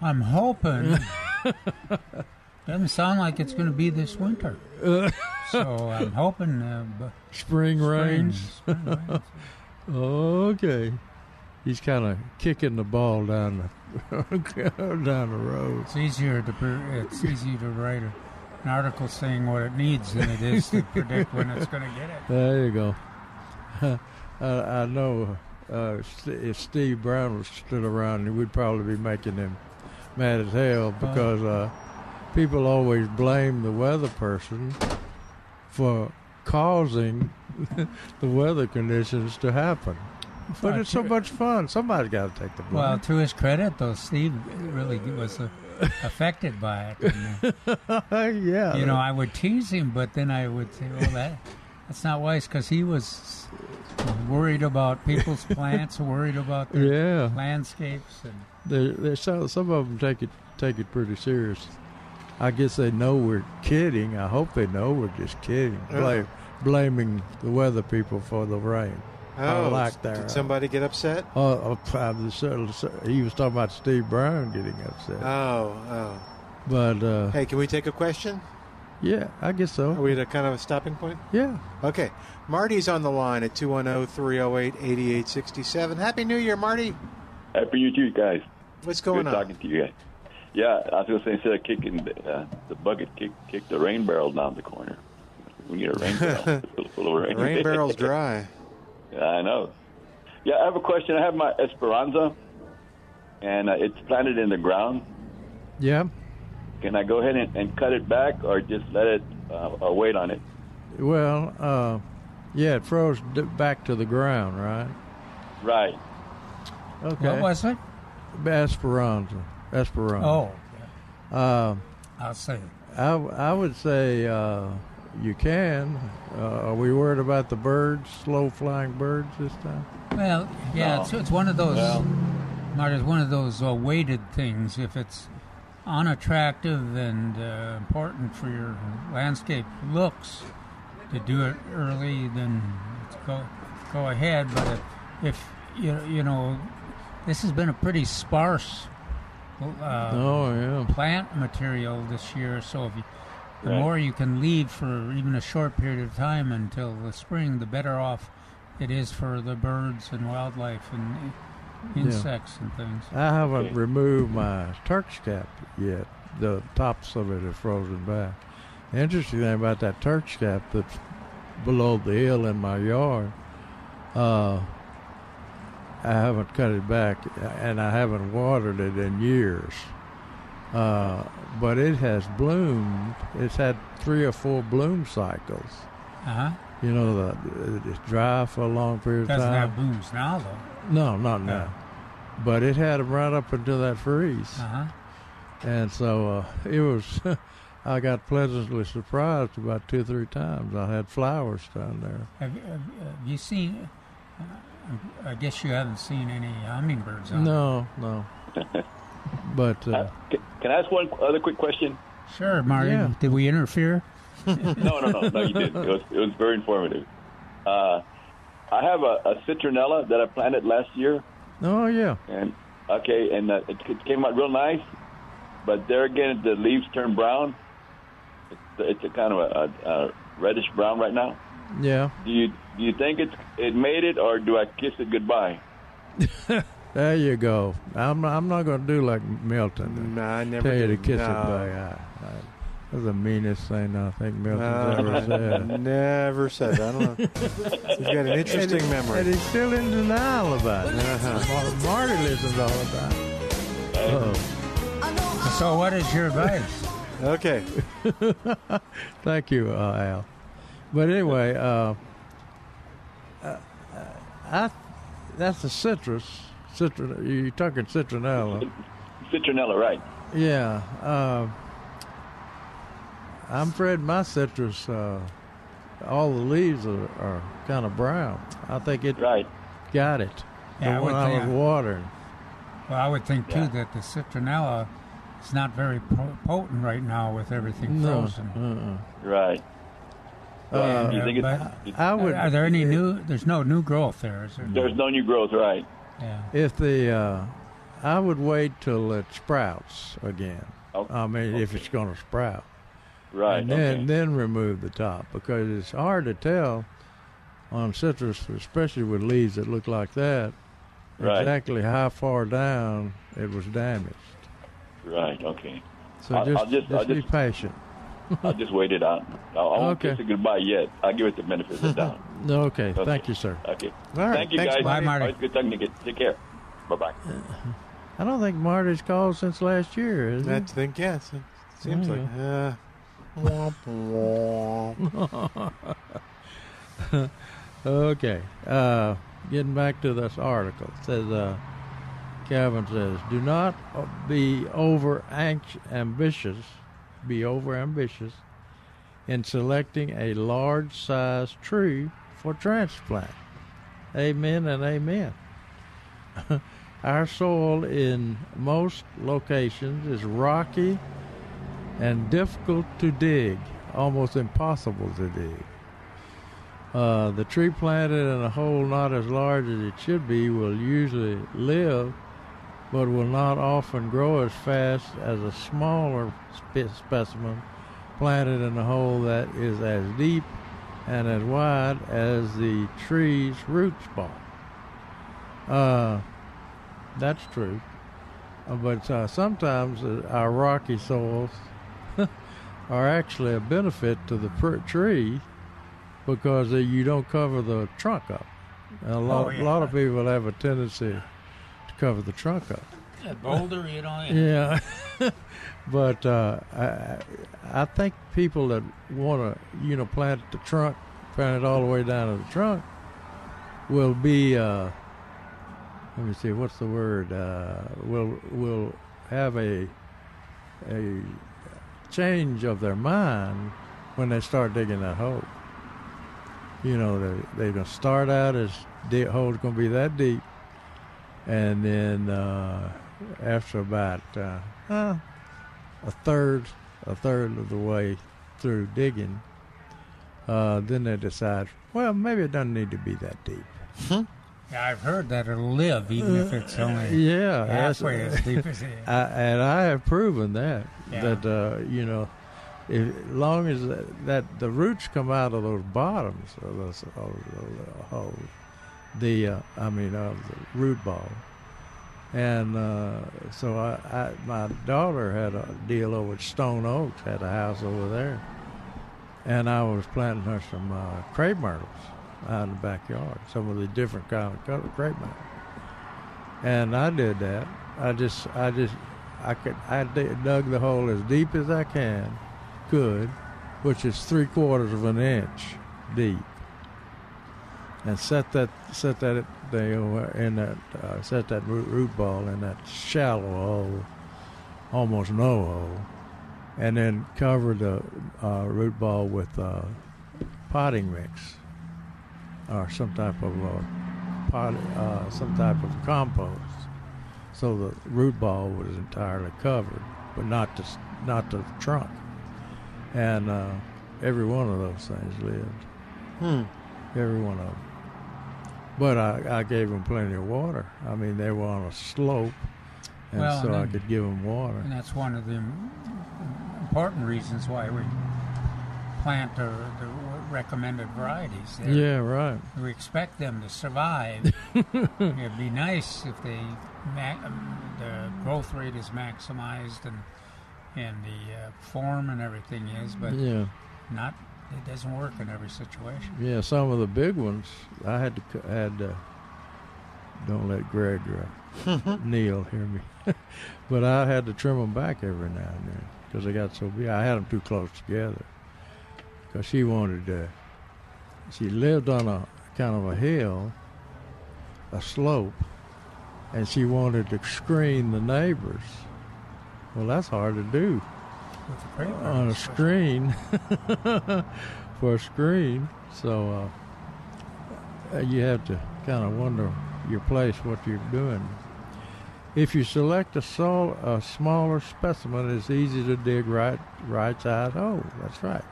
I'm hoping. Doesn't sound like it's going to be this winter. so I'm hoping uh, b- Spring rains. spring rains. okay. He's kind of kicking the ball down the down the road. It's easier to it's easier to write a, an article saying what it needs than it is to predict when it's going to get it. There you go. I, I know uh, St- if Steve Brown was still around, we'd probably be making him mad as hell because uh, people always blame the weather person for causing the weather conditions to happen. But it's so much fun. Somebody's got to take the blame. Well, to his credit, though, Steve really was uh, affected by it. And, uh, yeah. you know, I would tease him, but then I would say, "Well, that that's not wise," because he was worried about people's plants, worried about their Yeah. landscapes, and They, they some, some of them take it take it pretty serious. I guess they know we're kidding. I hope they know we're just kidding. Blame, blaming the weather people for the rain. I Oh, like that. did somebody get upset? Oh, oh, I'm he was talking about Steve Brown getting upset. Oh, oh. but uh, Hey, can we take a question? yeah, I guess so. Are we at a kind of a stopping point? Yeah. Okay. Marty's on the line at 210 308 8867. Happy New Year, Marty. Happy New Year, guys. What's going on? Good on? talking to you guys. Yeah, I was going to say instead of kicking the, uh, the bucket, kick, kick the rain barrel down the corner. We need a rain barrel full- full of rain. Rain barrel's dry. Yeah, I know. Yeah, I have a question. I have my Esperanza, and uh, it's planted in the ground. Yeah. Can I go ahead and, and cut it back, or just let it uh, wait on it? Well, uh, yeah, it froze d- back to the ground, right? Right. Okay. what was it? Esperanza. Esperanza. Oh, Uh, I'll say. I, I would say uh, you can. Uh, are we worried about the birds, slow flying birds this time? Well, yeah, No. it's, it's one of those. Well. Marta, it's one of those uh, weighted things. If it's unattractive and uh, important for your landscape looks to do it early, then let's go go ahead. But if, if you you know, this has been a pretty sparse. Uh, Oh, yeah. plant material this year. So if you, the Right. more you can leave for even a short period of time until the spring, the better off it is for the birds and wildlife and Yeah. insects and things. I haven't removed my Turk's cap yet. The tops of it are frozen back. The interesting thing about that Turk's cap that's below the hill in my yard, uh, I haven't cut it back and I haven't watered it in years. Uh, but it has bloomed. It's had three or four bloom cycles. Uh huh. You know, the, it's dry for a long period of time. Doesn't have blooms now though. No, not now. But it had them right up until that freeze. Uh huh. And so uh, it was, I got pleasantly surprised about two or three times. I had flowers down there. Have, have, have you seen? Uh, I guess you haven't seen any hummingbirds. On No, no. But uh, Can I ask one other quick question? Sure, Marty. Yeah. Did we interfere? no, no, no, no, you didn't. It was, it was very informative. Uh, I have a, a citronella that I planted last year, oh yeah, and okay, and uh, it, it came out real nice. But there again, the leaves turn brown. It's, it's a kind of a, a, a reddish brown right now. yeah. Do you do you think it's it made it, or do I kiss it goodbye? There you go. I'm I'm not going to do like Milton. No, I never tell you to kiss No. it back. I, That's the meanest thing I think Milton's Uh, ever said. Never said that. I don't know. He's got an interesting and memory. And he's still in denial about it. Uh-huh. Marty listens all the time. Oh. So, what is your advice? Okay. Thank you, uh, Al. But anyway, uh, uh, I that's the citrus. Citron, you're talking citronella. Citronella, right? Yeah. Uh, I'm afraid my citrus, uh, all the leaves are, are kind of brown. I think it right. got it. Yeah, I the one would I think- was watering. Well, I would think too Yeah. that the citronella is not very potent right now with everything No. frozen. Right. Uh, you think but it's, I would- Are there any new? There's no new growth there, is there? there's no new growth, right? Yeah. If the, uh, I would wait till it sprouts again. I mean, if it's going to sprout. Right. And then, okay. then remove the top because it's hard to tell on citrus, especially with leaves that look like that, Right. exactly how far down it was damaged. Right. Okay. So I'll- just, I'll just- just I'll be just- patient. I'll just wait it out. I I won't Okay. kiss it goodbye yet. I'll give it the benefit of the doubt. Okay, Okay. thank you, sir. Okay. All right, Thank you, thanks, guys. Marty. Bye, Marty. Always good talking to you. Take care. Bye bye. I don't think Marty's called since last year, is I he? think yes. It seems like. Uh, womp, womp. okay. Uh, getting back to this article, it says uh, Calvin says, "Do not be over ambitious, be over ambitious in selecting a large size tree for transplant." Amen and amen. Our soil in most locations is rocky and difficult to dig, almost impossible to dig. Uh, the tree planted in a hole not as large as it should be will usually live, but will not often grow as fast as a smaller spe- specimen planted in a hole that is as deep and as wide as the tree's root ball. Uh, that's true. Uh, But uh, sometimes uh, our rocky soils are actually a benefit to the pr- tree because uh, you don't cover the trunk up. And a lot, Oh, yeah. lot of people have a tendency to cover the trunk up. Yeah, boulder, you know. Yeah, but uh, I, I think people that want to, you know, plant the trunk, plant it all the way down to the trunk, will be. Uh, let me see, what's the word? Uh, will will have a a change of their mind when they start digging that hole. You know, they they're gonna start out as the hole's gonna be that deep, and then uh, after about uh, a third a third of the way through digging, uh, then they decide, well, maybe it doesn't need to be that deep. Yeah, I've heard that it'll live even if it's only yeah, halfway as deep as it is. I, and I have proven that Yeah. that uh, you know, as long as that, that the roots come out of those bottoms of those, of the holes, the uh, I mean of the root ball, and uh, so I, I my daughter had a deal over at Stone Oaks, had a house over there, and I was planting her some uh, crepe myrtles out in the backyard, some of the different kind of color crepe myrtles. And I did that. I just, I just, I could, I dug the hole as deep as I can, could, which is three quarters of an inch deep, and set that, set that thing in that, uh, set that root, root ball in that shallow hole, almost no hole, and then cover the uh, root ball with uh, potting mix or some type of uh, pot, uh, some type of compost, so the root ball was entirely covered, but not the not the trunk. And uh, every one of those things lived. Hmm. Every one of them. But I, I gave them plenty of water. I mean, they were on a slope, and Well, so and I could give them water. And that's one of the important reasons why we plant the, the recommended varieties. They're- Yeah, right. We expect them to survive. It'd be nice if they ma- um, the growth rate is maximized and and the uh, form and everything is, but Yeah. not. It doesn't work in every situation. Yeah, some of the big ones I had to cu- had to, don't let Greg or uh, Neil hear me, but I had to trim them back every now and then because they got so big. I had them too close together because she wanted to. She lived on a kind of a hill, a slope, and she wanted to screen the neighbors. Well, that's hard to do With the crepe on a screen for a screen. So uh, you have to kind of wonder your place, what you're doing. If you select a, sol- a smaller specimen, it's easy to dig right right side hole. That's right.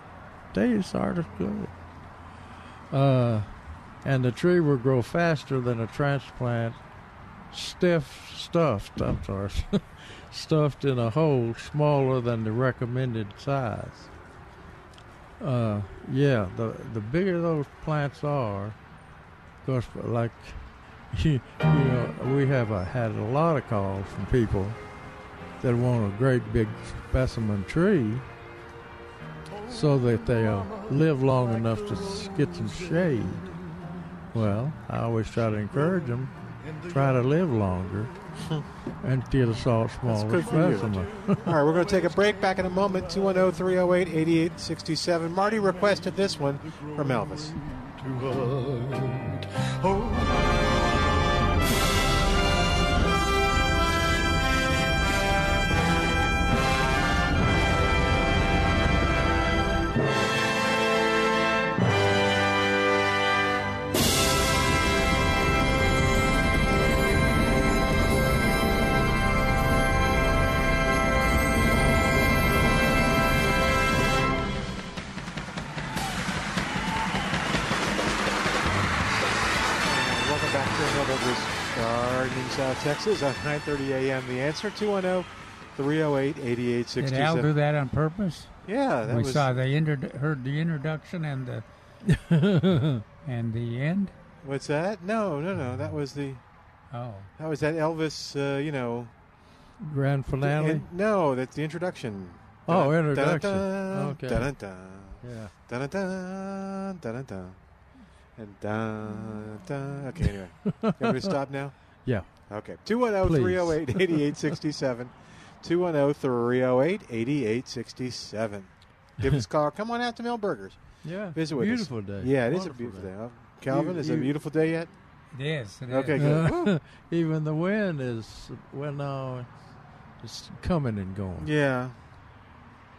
You, Sardis good. Uh, and the tree will grow faster than a transplant stiff stuffed. I'm sorry, stuffed in a hole smaller than the recommended size. Uh, yeah, the the bigger those plants are, of course, like you, know, we have uh had a lot of calls from people that want a great big specimen tree so that they'll live long enough to get some shade. Well, I always try to encourage them, try to live longer a salt smaller good for you. specimen. All right, we're going to take a break. Back in a moment. oh, 210 308 8867. Marty requested this one from Elvis. Texas on 9:30 a.m. The answer 210 308 Did Al do that on purpose? Yeah, that we was saw they inter- heard the introduction and the and the end. What's that? No, no, no. That was the Oh, that was that Elvis, uh, you know, Grand finale. in- no, that's the introduction. Oh, Dun- introduction. dun- Okay. dun- dun- dun. Yeah. Dun, dun, dun, dun, dun, dun. And dun, dun. Okay, anyway. You want me to stop now? Yeah. Okay. 210 308 8867. 210 308 8867. Give us a call. Come on out to Milbergers. Yeah. Visit with us. beautiful day. Yeah, it is a beautiful day. day. Calvin, You- is it a beautiful day yet? it is. It is. Okay, good. Woo. Even the wind is well, no, it's coming and going. Yeah.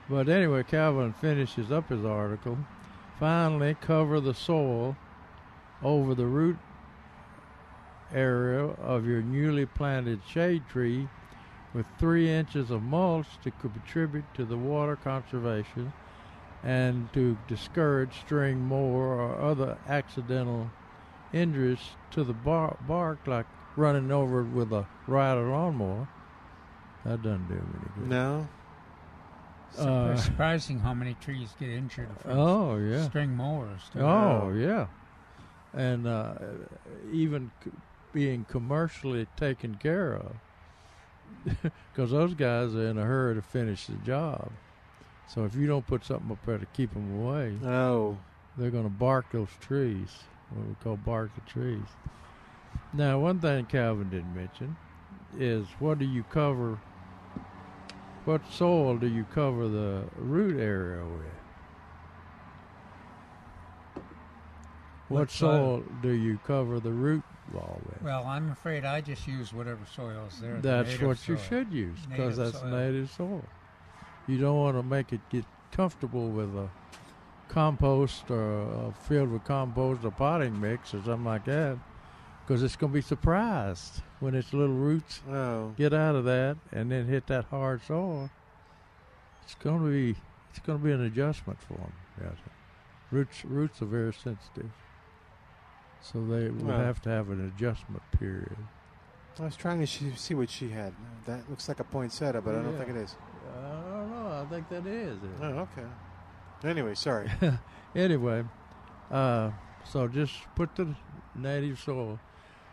But anyway, Calvin finishes up his article. Finally, cover the soil over the root area of your newly planted shade tree with three inches of mulch to contribute to the water conservation and to discourage string mower or other accidental injuries to the bar- bark, like running over it with a rider lawnmower. That doesn't do him any good. No. Uh, surprising how many trees get injured from Oh yeah. string mowers. too. Oh yeah, and uh, even c- being commercially taken care of, because those guys are in a hurry to finish the job. So if you don't put something up there to keep them away, Oh. they're going to bark those trees. What we call bark the trees. Now, one thing Calvin didn't mention is what do you cover? What soil do you cover the root area with? What What soil? soil do you cover the root ball with? Well, I'm afraid I just use whatever soil is there. That's native what you should use because that's soil. native soil. You don't want to make it get comfortable with a compost or uh, filled with compost or potting mix or something like that because it's going to be surprised when its little roots Oh. get out of that and then hit that hard soil. It's going to be it's going to be an adjustment for them. Yes. Roots roots are very sensitive, so they will have to have an adjustment period. I was trying to sh- see what she had. That looks like a poinsettia, but I don't think it is. I don't know. I think that is it. Oh, okay. Anyway, sorry. anyway, uh, so just put the native soil.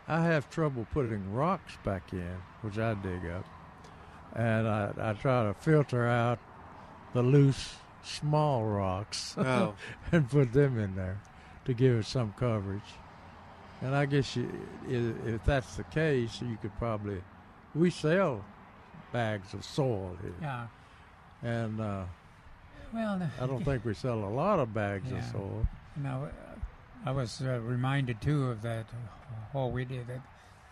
I have trouble putting rocks back in, which I dig up. and I, I try to filter out the loose, small rocks Oh. and put them in there to give it some coverage. And I guess you, if that's the case, you could probably we sell bags of soil here, Yeah. and uh, Well, I don't think we sell a lot of bags of soil. Now, I was uh, reminded too of that hole we did. It,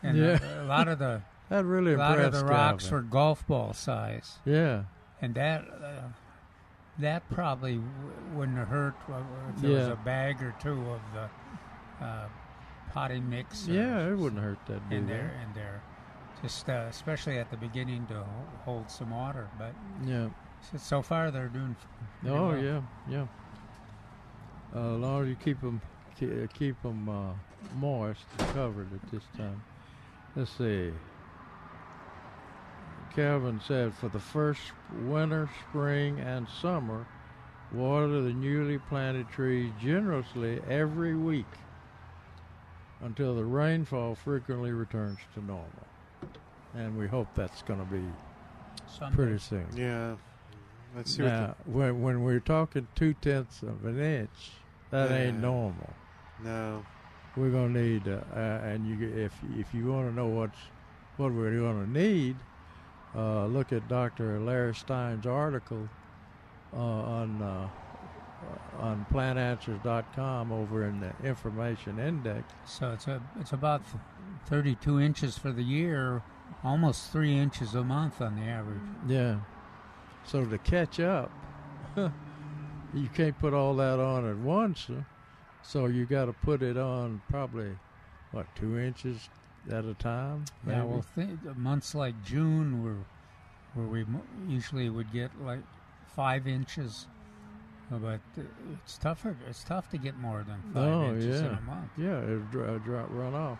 and Yeah. a, a lot of the That really a lot of the rocks Calvin. were golf ball size, Yeah, and that uh, that probably w- wouldn't have hurt uh, if there was a bag or two of the uh, potting mix. yeah, it wouldn't hurt that. in there, in there, just uh, especially at the beginning to hold some water. But Yeah. so, so far they're doing. Oh well. yeah, yeah. Uh, as long as you keep them keep them uh, moist and covered at this time. Let's see. Calvin said, for the first winter, spring, and summer, water the newly planted trees generously every week until the rainfall frequently returns to normal. And we hope that's going to be Someday. pretty soon. Yeah. Let's see what Now, when when we're talking two tenths of an inch, that ain't normal. no. We're gonna need, uh, uh, and you if if you want to know what's what we're gonna need, uh, look at Dr. Larry Stein's article uh, on uh, on plantanswers.com over in the information index. So it's a it's about 32 inches for the year, almost three inches a month on the average. Yeah. So to catch up, you can't put all that on at once. So you got to put it on probably what two inches at a time. Yeah, maybe? well, th- months like June, where where we usually would get like five inches, but uh, it's tougher. It's tough to get more than five oh inches yeah, in a month. yeah, it dr- dr- run off,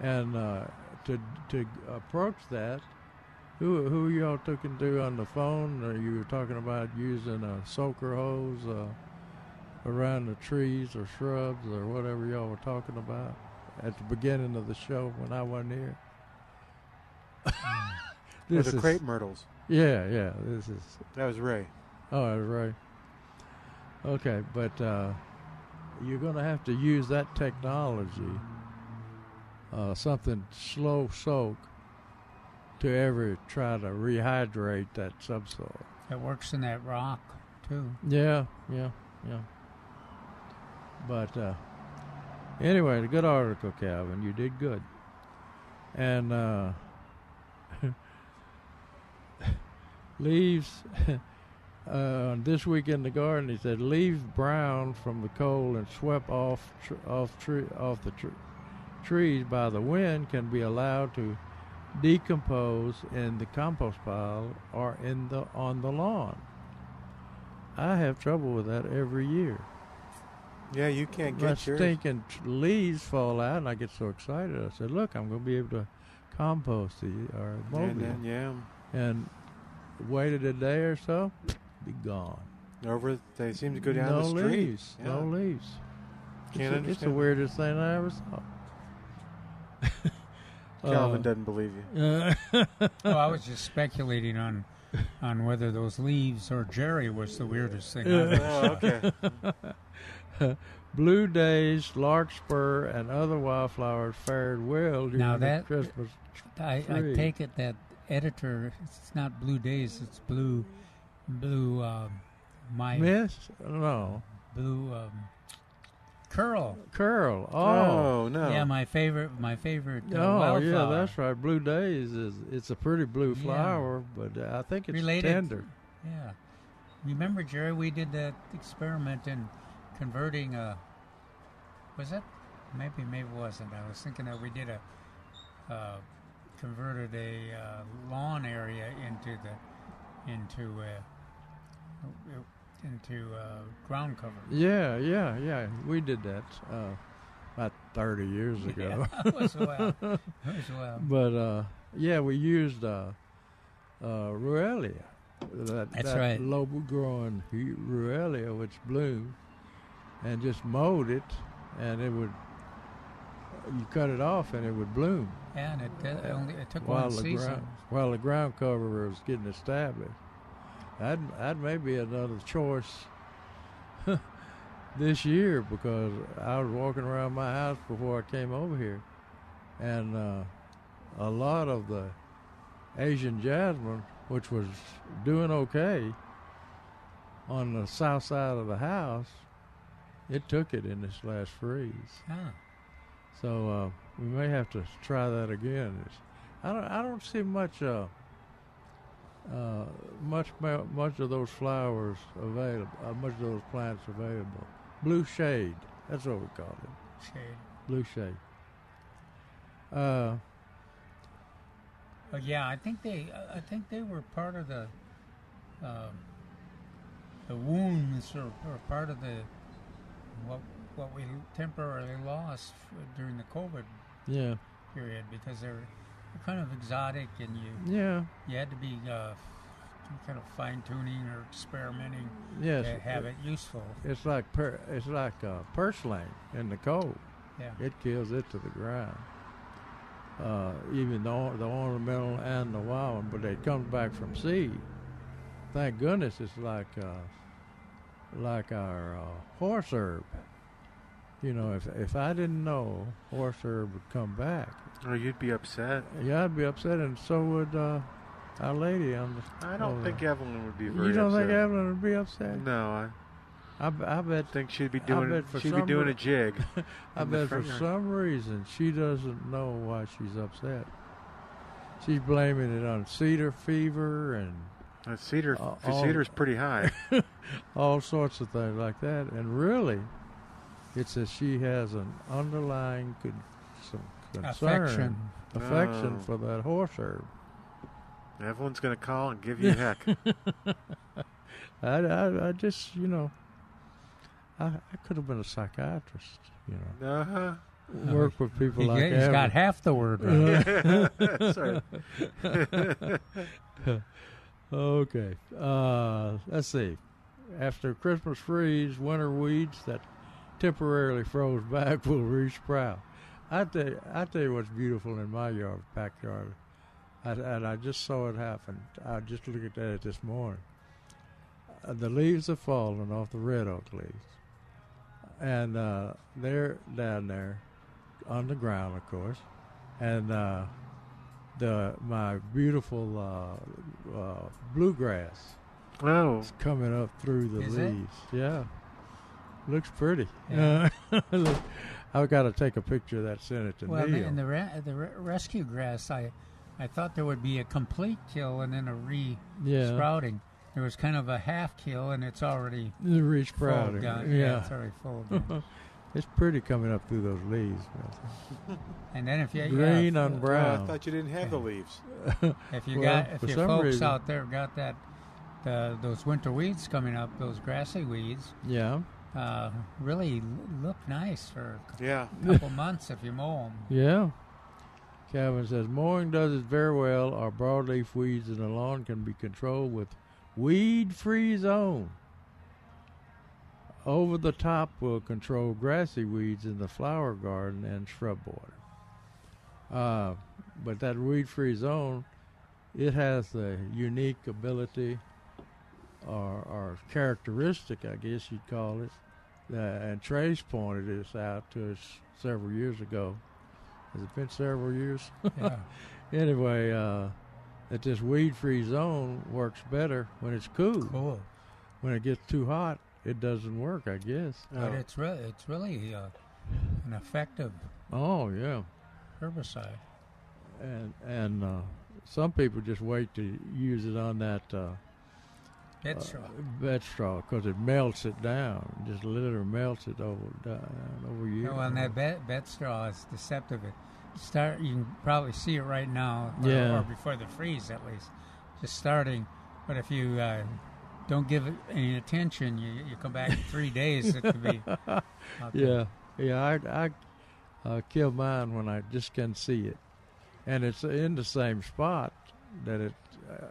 and uh, to to approach that. Who who y'all talking to on the phone? Or you were talking about using a soaker hose uh, around the trees or shrubs or whatever y'all were talking about at the beginning of the show when I wasn't here. Or This the is- crepe myrtles. Yeah, yeah. This is That was Ray. Oh, that was right. Okay, but uh, you're going to have to use that technology, uh, something slow soak, to ever try to rehydrate that subsoil. It works in that rock too. Yeah, yeah, yeah. But uh, anyway, a good article, Calvin. You did good. And uh, leaves uh, this week in the garden. He said leaves brown from the cold and swept off tr- off tree off the tr- trees by the wind can be allowed to decompose in the compost pile or in the on the lawn. I have trouble with that every year. Yeah, you can't My get yours. stinking leaves fall out, and I get so excited. I said, "Look, I'm going to be able to compost these or mow And these." then, yeah. And waited a day or so, be gone. Over, they seem to go down no the street. leaves. Yeah. No leaves. Can't it's, the- it's the weirdest thing I ever saw. Calvin Uh, doesn't believe you. uh, well, I was just speculating on on whether those leaves or Jerry was the weirdest thing. I've ever Oh, seen. Blue daze, larkspur, and other wildflowers fared well during Now the that Christmas I, I take it that editor. It's not Blue Daze. It's Blue, Blue. Um, my Miss? No. Blue um, Curl. Curl. Oh. Oh, no. Yeah, my favorite. My favorite. Uh, Oh yeah, that's right. Blue daze is it's a pretty blue Yeah. flower, but uh, I think it's Related. tender. Yeah. Remember, Jerry, we did that experiment in converting a. Was it? Maybe, maybe it wasn't. I was thinking that we did a. Uh, converted a uh, lawn area into the. into. Uh, into uh, ground cover. Yeah, yeah, yeah. We did that uh, about thirty years ago. Yeah, was. It was while. But uh, yeah, we used uh, uh, Ruellia. That, That's that right. Low growing Ruellia, which bloomed, and just mowed it, and it would. You cut it off, and it would bloom. Yeah, and it, only it took while one the season. ground while the ground cover was getting established. That that may be another choice this year because I was walking around my house before I came over here, and uh, a lot of the Asian jasmine, which was doing okay on the south side of the house, it took it in this last freeze. Ah. So uh, we may have to try that again. It's, I don't. I don't see much. Uh, uh, much much of those flowers available. Uh, much of those plants available. Blue shade. That's what we call it. Shade. Blue shade. Uh, But yeah, I think they I think they were part of the um, the wounds or, or part of the what what we temporarily lost during the COVID yeah. period because they're, they're kind of exotic and you Yeah. you had to be uh, kind of fine tuning or experimenting Yes. to have it useful. It's like per, it's like uh, purslane in the cold. Yeah. It kills it to the ground. Uh, even the the ornamental and the wild one, but it comes back from seed. Thank goodness it's like uh, like our uh, horse herb. You know, if if I didn't know horse herb would come back, Oh, you'd be upset. yeah, I'd be upset, and so would uh, our lady on the. I don't over think there. Evelyn would be very You don't upset. think Evelyn would be upset? No, I. bet think she'd be I doing bet for she'd be doing re- a jig. I bet for yard. some reason she doesn't know why she's upset. She's blaming it on cedar fever and Uh, cedar Uh, all- cedar's pretty high. all sorts of things like that. And really, it's that she has an underlying con- some concern, Affection. affection Oh. for that horse herb. Evelyn's gonna call and give you heck. I, I, I just, you know, I, I could have been a psychiatrist, you know, Uh-huh. work with people He, like that. he's Evelyn. got half the word right. Sorry. okay. Uh, let's see. After Christmas freeze, winter weeds that temporarily froze back will resprout. I tell I tell you what's beautiful in my yard, backyard, I, and I just saw it happen. I just looked at it this morning. Uh, the leaves have fallen off the red oak leaves, and uh, they're down there on the ground, of course, and uh, the my beautiful uh, uh, bluegrass Oh, is coming up through the Is it? leaves. Yeah, looks pretty. Yeah. Look, I've got to take a picture of that. Send it to Well, Neil. in the re- the re- rescue grass, I I thought there would be a complete kill and then a re Yeah. sprouting. There was kind of a half kill, and it's already the reach full proud. again. Yeah, it's already full it's pretty coming up through those leaves. and then if you Green yeah, on if, brown. I thought you didn't have the leaves. if you Well, got if for you some folks reason- out there got that the, those winter weeds coming up, those grassy weeds, Yeah, uh, really look nice for Yeah. a couple months if you mow them. yeah. Calvin says mowing does it very well. Our broadleaf weeds in the lawn can be controlled with weed-free zone. Over the top will control grassy weeds in the flower garden and shrub border. Uh, but that weed-free zone, it has the unique ability or, or characteristic, I guess you'd call it. Uh, and Trace pointed this out to us several years ago. Has it been several years? Yeah. anyway, uh, that this weed-free zone works better when it's cool. Cool. When it gets too hot, it doesn't work. I guess. But it's really it's really uh, an effective Oh yeah, herbicide. and and uh, some people just wait to use it on that uh, Bed uh, straw. bed straw because it melts it down. Just literally melts it over down over years. No, and that bed, bed straw is deceptive. It start you can probably see it right now, or, Yeah. or before the freeze at least, just starting. But if you uh, don't give it any attention, you you come back in three days. It could be. Yeah, yeah. I I uh, kill mine when I just can see it, and it's in the same spot that it uh,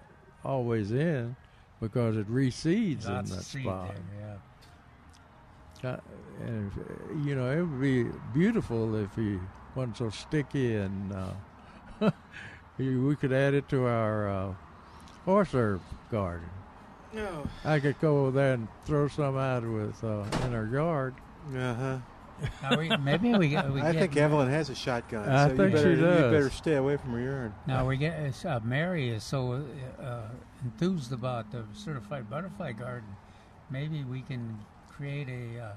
always in because it reseeds in that of seed spot. there, yeah. Uh, and if, you know, it would be beautiful if he wasn't so sticky and uh, we could add it to our uh, horse herb garden. No. I could go over there and throw some out with uh, in our yard. Uh huh. Now we, maybe we, get- we I get think Evelyn has a shotgun. I so think you better, she You better stay away from her yard. Now we get it's, uh, Mary is so uh, enthused about the certified butterfly garden. Maybe we can create a uh,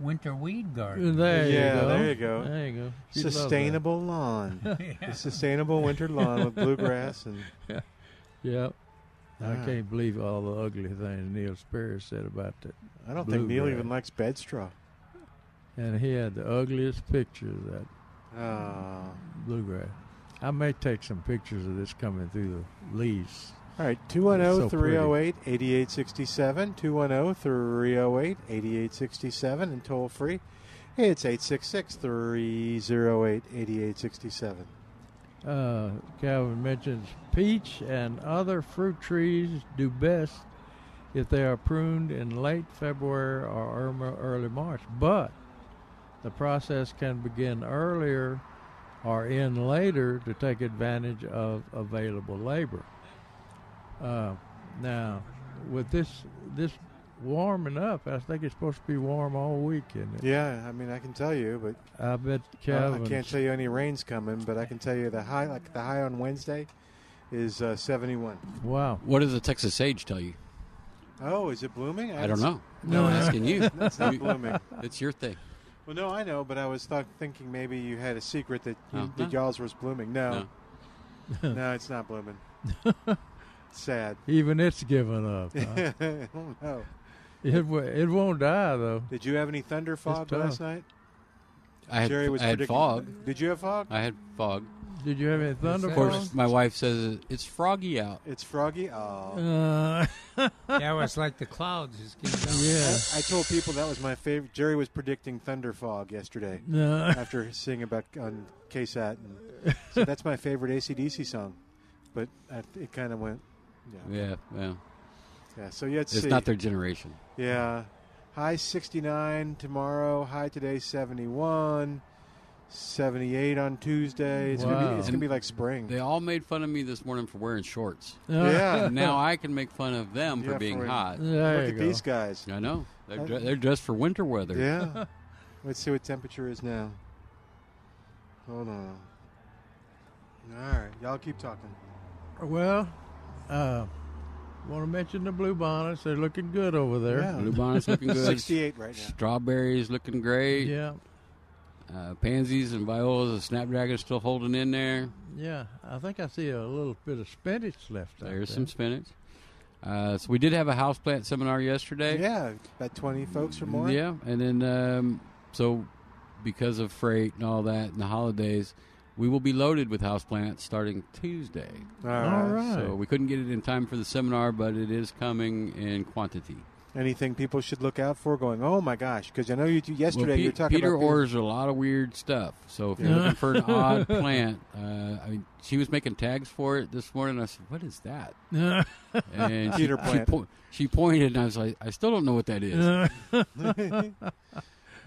winter weed garden. There you yeah, go. there you go. There you go. She'd. Sustainable lawn. Yeah. A sustainable winter lawn with bluegrass and Yep. I Ah. can't believe all the ugly things Neil Sperry said about that. I don't think Neil bluegrass. even likes bed straw. And he had the ugliest picture of that Oh. bluegrass. I may take some pictures of this coming through the leaves. All right, It's 210 so 308 8867. 210 308 8867 and toll free. It's 866 308 8867. Uh, Calvin mentions peach and other fruit trees do best if they are pruned in late February or early March, but the process can begin earlier or end later to take advantage of available labor. Uh, now, with this this warming up, I think it's supposed to be warm all week, isn't it? Yeah, I mean, I can tell you, but I bet uh, Calvin. I can't tell you any rain's coming, but I can tell you the high, like the high on Wednesday, is uh, 71. Wow. What does the Texas sage tell you? Oh, is it blooming? I don't know. No, I'm asking you. That's not blooming. It's your thing. Well, no, I know, but I was thought, thinking maybe you had a secret that, you, Oh, that y'all's was blooming. No. no, it's not blooming. Sad. Even it's given up. huh? oh, no. It it won't die though. Did you have any thunder fog last night? I had, Jerry was I had predicting- fog. Did you have fog? I had fog. Did you have any thunder? Of course, my wife says it's froggy out. It's froggy. Oh. Uh, yeah, it was like the clouds just came down. I, I told people that was my favorite. Jerry was predicting thunder fog yesterday No. after seeing about on KSAT. And so that's my favorite ACDC song. But I, it kind of went. Yeah. Yeah, yeah. Yeah. So let's It's see. not their generation. Yeah. High 69 tomorrow. High today 71. 78 on Tuesday. It's gonna Wow. be it's gonna be like spring. They all made fun of me this morning for wearing shorts. Yeah. Now I can make fun of them Yeah, for being for- hot. There Look you at go. these guys. I know. They're, Uh, dre- they're dressed for winter weather. Yeah. Let's see what temperature is now. Hold on. All right, y'all keep talking. Well, uh, want to mention the blue bonnets? They're looking good over there. Yeah. Blue bonnet's looking good. 68 right now. Strawberries looking great. Yeah, Uh, pansies and violas, the snapdragon still holding in there. yeah. I think I see a little bit of spinach left. out There's there. some spinach. Uh, so we did have a houseplant seminar yesterday. Yeah, about 20 folks or more. Yeah, and then um, so because of freight and all that and the holidays, we will be loaded with houseplants starting Tuesday. All All right. right. So we couldn't get it in time for the seminar, but it is coming in quantity. Anything people should look out for? Going, oh my gosh, because I know you yesterday well, you were talking Peter about people- orders a lot of weird stuff. So if you're looking for an odd plant, uh, I mean, she was making tags for it this morning. I said, "What is that?" And Peter she, plant. po- she pointed, and I was like, "I still don't know what that is."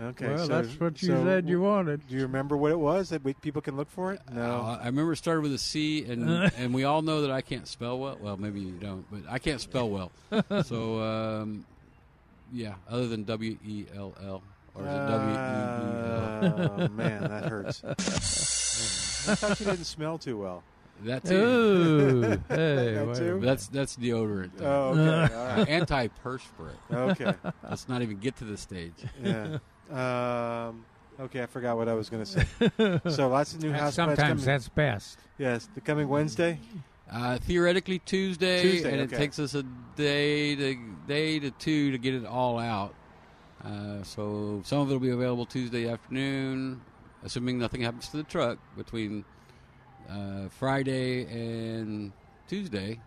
Okay, well, so, that's what you so said you wanted. Do you remember what it was that we, people can look for it? No. Uh, I remember it started with a C, and and we all know that I can't spell well. Well, maybe you don't, but I can't spell well. so um, yeah, other than W E L L or is it W E E L? Oh man, that hurts. I thought you didn't smell too well. That's it. Ooh, hey, That too? That's that's deodorant. though. Oh, okay. All right. anti-perspirant. Okay. Let's not even get to the stage. Yeah. Um, okay, I forgot what I was going to say. So lots of new That's- house plants sometimes coming. that's best. Yes, the coming Wednesday. Uh, theoretically Tuesday, Tuesday, and okay. it takes us a day to day to two to get it all out. Uh, so some of it will be available Tuesday afternoon, assuming nothing happens to the truck between uh, Friday and Tuesday.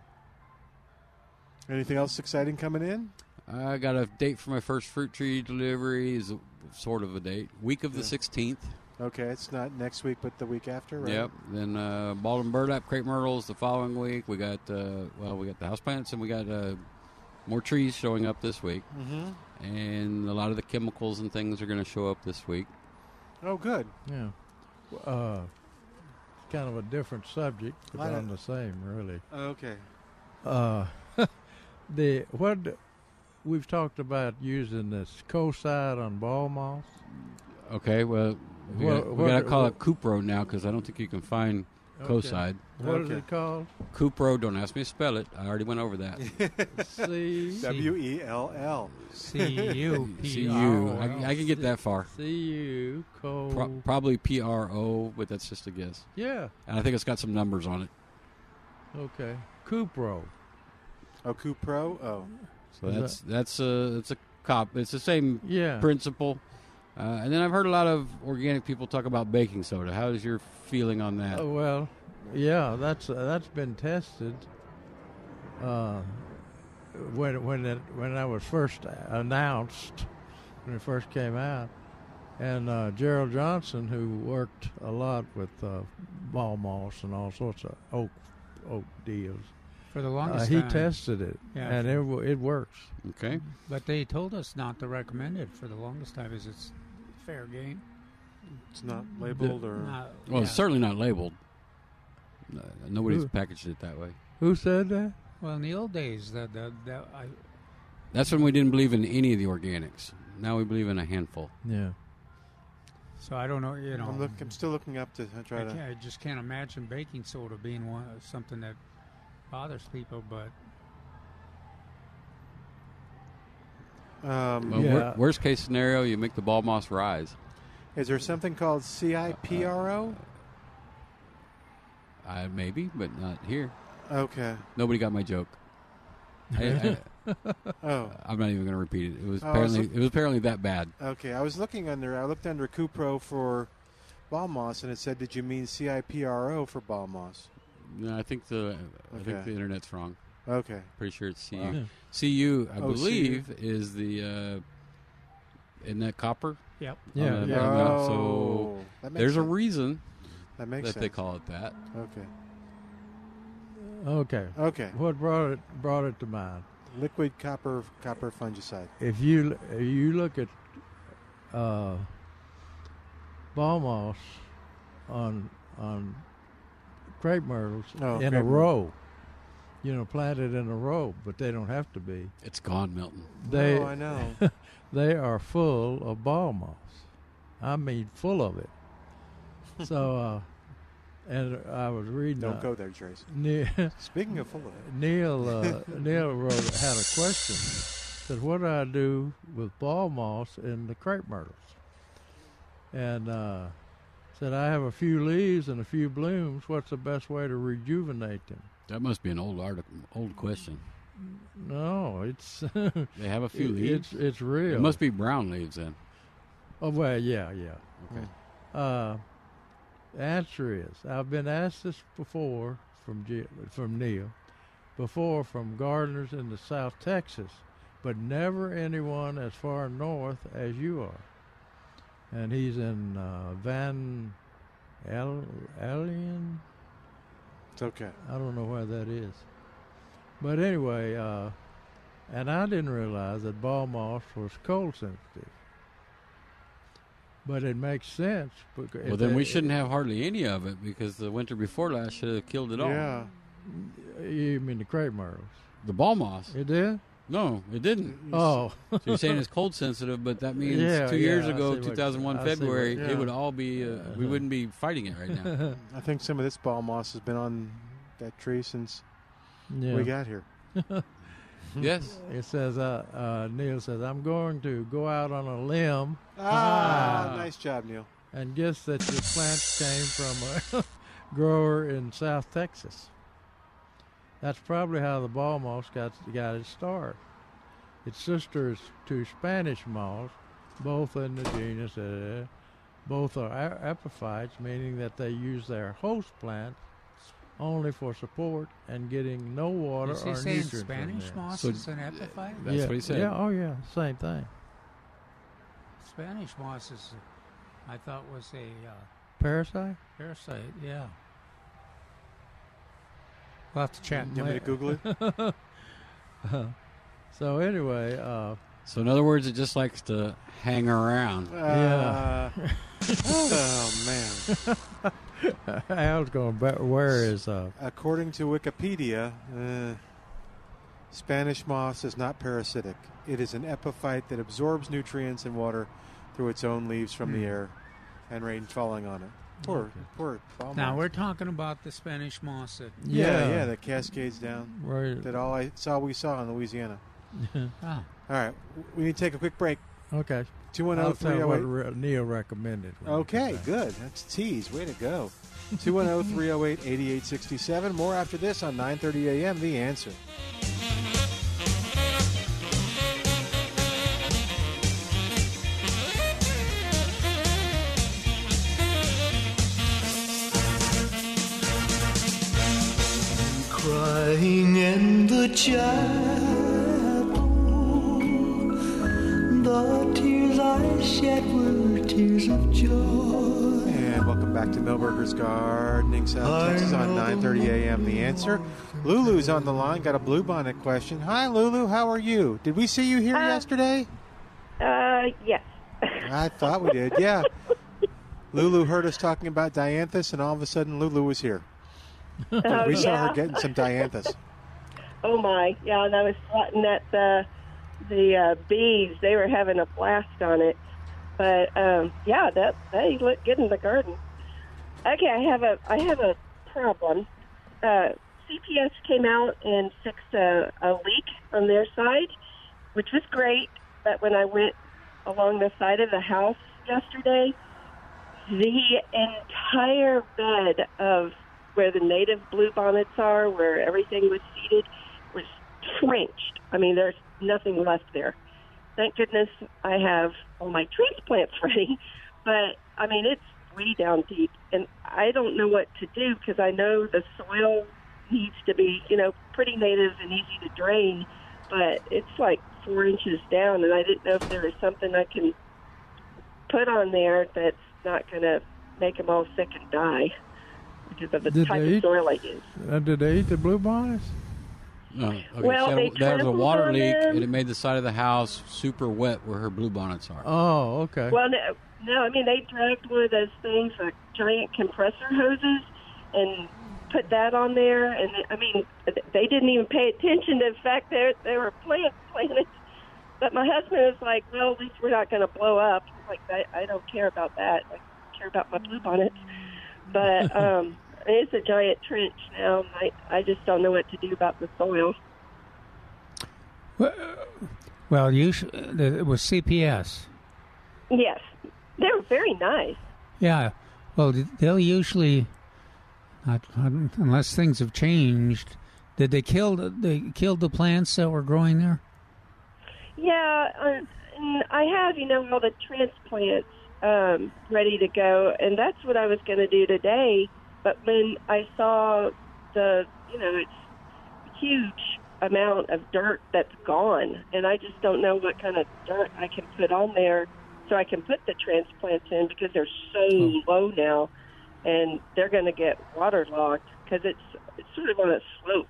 Anything else exciting coming in? I got a date for my first fruit tree delivery. Is a, sort of a date. Week of the Yeah. sixteenth. Okay, it's not next week, but the week after, right? Yep. Then uh, balled and burlap, crepe myrtles the following week. We got uh, well, we got the houseplants and we got uh, more trees showing up this week, Mm-hmm. and a lot of the chemicals and things are going to show up this week. Oh, good. Yeah. Uh, kind of a different subject, but on the same, really. Okay. Uh, the what we've talked about using this Kocide on ball moss. Okay, well, we, What- got, we what- gotta call what- it Cupro now because I don't think you can find Okay. Kocide. What is it called? Cupro. Don't ask me to spell it. I already went over that. C W E L L. C-U-P-R-O. C-U. I, I can get that far. C U co. Pro- probably P R O, but that's just a guess. Yeah. And I think it's got some numbers on it. Okay. Cupro. Oh, Cupro. Oh. So that's that's a that's a cop. It's the same Yeah. principle. Uh, and then I've heard a lot of organic people talk about baking soda. How is your feeling on that? Uh, well, yeah, that's uh, that's been tested. Uh, when when it when that was first announced, when it first came out, and uh, Jerral Johnson, who worked a lot with uh, ball moss and all sorts of oak oak deals, For the uh, longest he time. tested it, Yeah, and for- it it works. Okay. But they told us not to recommend it for the longest time. Is it's fair game? It's not labeled or. Not- Well, it's certainly not labeled. Uh, nobody's Who- packaged it that way. Who said that? Well, in the old days, that that, that I That's when we didn't believe in any of the organics. Now we believe in a handful. Yeah. so I don't know. You know, I'm, look, I'm still looking up to I, try can't, to. I just can't imagine baking soda being one something that bothers people. But Um, Well, wor- worst case scenario, you make the ball moss rise. Is there something called CIPRO? Uh, maybe, but not here. Okay. Nobody got my joke. I, Oh. am not even going to repeat it. It was Oh, I was apparently it was apparently that bad. Okay, I was looking under. I looked under Cupro for ball moss, and it said, "Did you mean CIPRO for ball moss?" No, I think the I think the internet's wrong. Okay. Pretty sure it's CU. Yeah. CU, I Oh, believe, is the uh, isn't that copper? Yep. Yeah, the yeah. bottom. Oh, So that makes there's a sense. reason That makes that they call it that. Okay. Okay. Okay. What brought it brought it to mind? Liquid copper copper fungicide. if you if you look at uh, ball moss on on crepe myrtles Oh, in a crepe myrtle. row, you know, planted in a row, but they don't have to be. It's gone, Milton. They, Oh, I know. they are full of ball moss. I mean, full of it. so, uh, and I was reading. Don't uh, go there, Trace. Neil, Speaking of full of it. Neil, uh, Neil wrote, had a question. Said, "What do I do with ball moss in the crepe myrtles?" And uh, said, "I have a few leaves and a few blooms. What's the best way to rejuvenate them?" That must be an old article, old question. No, it's They have a few leaves. It's it's real. It must be brown leaves then. Oh well, yeah, yeah. Okay. Uh, the answer is I've been asked this before from G- from Neil, before from gardeners in the South Texas, but never anyone as far north as you are. And he's in uh, Van El- Alien. It's okay. I don't know where that is. But anyway, uh, and I didn't realize that ball moss was cold sensitive. But it makes sense. Because Well, then we shouldn't have hardly any of it because the winter before last should have killed it all. Yeah. You mean the crepe myrtles? The ball moss. It did? No, it didn't. Oh. so you're saying it's cold sensitive, but that means Yeah, two years yeah, I ago, see what- 2001 what- February, yeah. it would all be. Uh, we wouldn't be fighting it right now. I think some of this ball moss has been on that tree since Yeah. we got here. yes. It says, uh, uh, Neil says, I'm going to go out on a limb Ah, nice job, Neil. and guess that your plants came from a grower in South Texas. That's probably how the ball moss got got its start. Its sisters to Spanish moss, both in the genus, uh, both are epiphytes, meaning that they use their host plant only for support and getting no water is he or saying nutrients. in Spanish moss So- is an epiphyte? That's yeah, what he said. Yeah, oh yeah, same thing. Spanish moss is, I thought, was a uh, Parasite? parasite. Yeah. We'll have to chat. You want me to Google it? so anyway, uh, So in other words, it just likes to hang around. Uh, oh man. Al's going to wear his. Uh, According to Wikipedia, uh, Spanish moss is not parasitic. It is an epiphyte that absorbs nutrients and water through its own leaves from the Hmm. air and rain falling on it. Poor, Okay. poor. palm Now we're talking about the Spanish moss. That, Yeah, Yeah. yeah, that cascades down. Right. That all I saw we saw in Louisiana. Ah. All right, we need to take a quick break. okay. Two one I'll zero tell three what zero eight. Re- Neil recommended. when we come Okay, good. That's tease. Way to go. 210 308 8867. More after this on 9:30 a.m. The answer. Crying in the chapel, the tears I shed were tears of joy. And welcome back to Milberger's Gardening, South Texas on 9:30 a.m. The answer. Lulu's on the line. Got a bluebonnet question. Hi, Lulu. How are you? Did we see you here yesterday? Uh, yes. I thought we did. Yeah. Lulu heard us talking about dianthus, and all of a sudden, Lulu was here. Oh, we saw her getting some dianthus. Oh my, yeah, and I was swatting at the the uh, bees. They were having a blast on it, but um, yeah, that they look good in the garden. Okay, I have a I have a problem. Uh, CPS came out and fixed a, a leak on their side, which was great. But when I went along the side of the house yesterday, the entire bed of where the native bluebonnets are, where everything was seeded, was trenched. I mean, there's nothing left there. Thank goodness I have all my transplants ready, but I mean, it's way down deep, and I don't know what to do because I know the soil needs to be, you know, pretty native and easy to drain, but it's like four inches down, and I didn't know if there was something I can put on there that's not going to make them all sick and die because of the Did type they of eat? soil I use. Uh, did they eat the blue bonnets? No. Okay, Well, so they there was a water leak, them. and it made the side of the house super wet where her bluebonnets are. Oh, okay. Well, no, no, I mean they dragged one of those things, like giant compressor hoses, and put that on there. And I mean, they didn't even pay attention to the fact that there were plants planted. But my husband was like, "Well, at least we're not going to blow up." I'm like, I, I don't care about that. I care about my bluebonnets. But um, it's a giant trench now. I I just don't know what to do about the soil. Well, you sh- it was CPS. Yes, they're very nice. Yeah. Well, they'll usually, not, unless things have changed. Did they kill the, they killed the plants that were growing there? Yeah, uh, and I have, you know, all the transplants um, ready to go, and that's what I was going to do today. But when I saw the, you know, it's huge amount of dirt that's gone, and I just don't know what kind of dirt I can put on there so I can put the transplants in because they're so low now, and they're going to get waterlogged because it's it's sort of on a slope,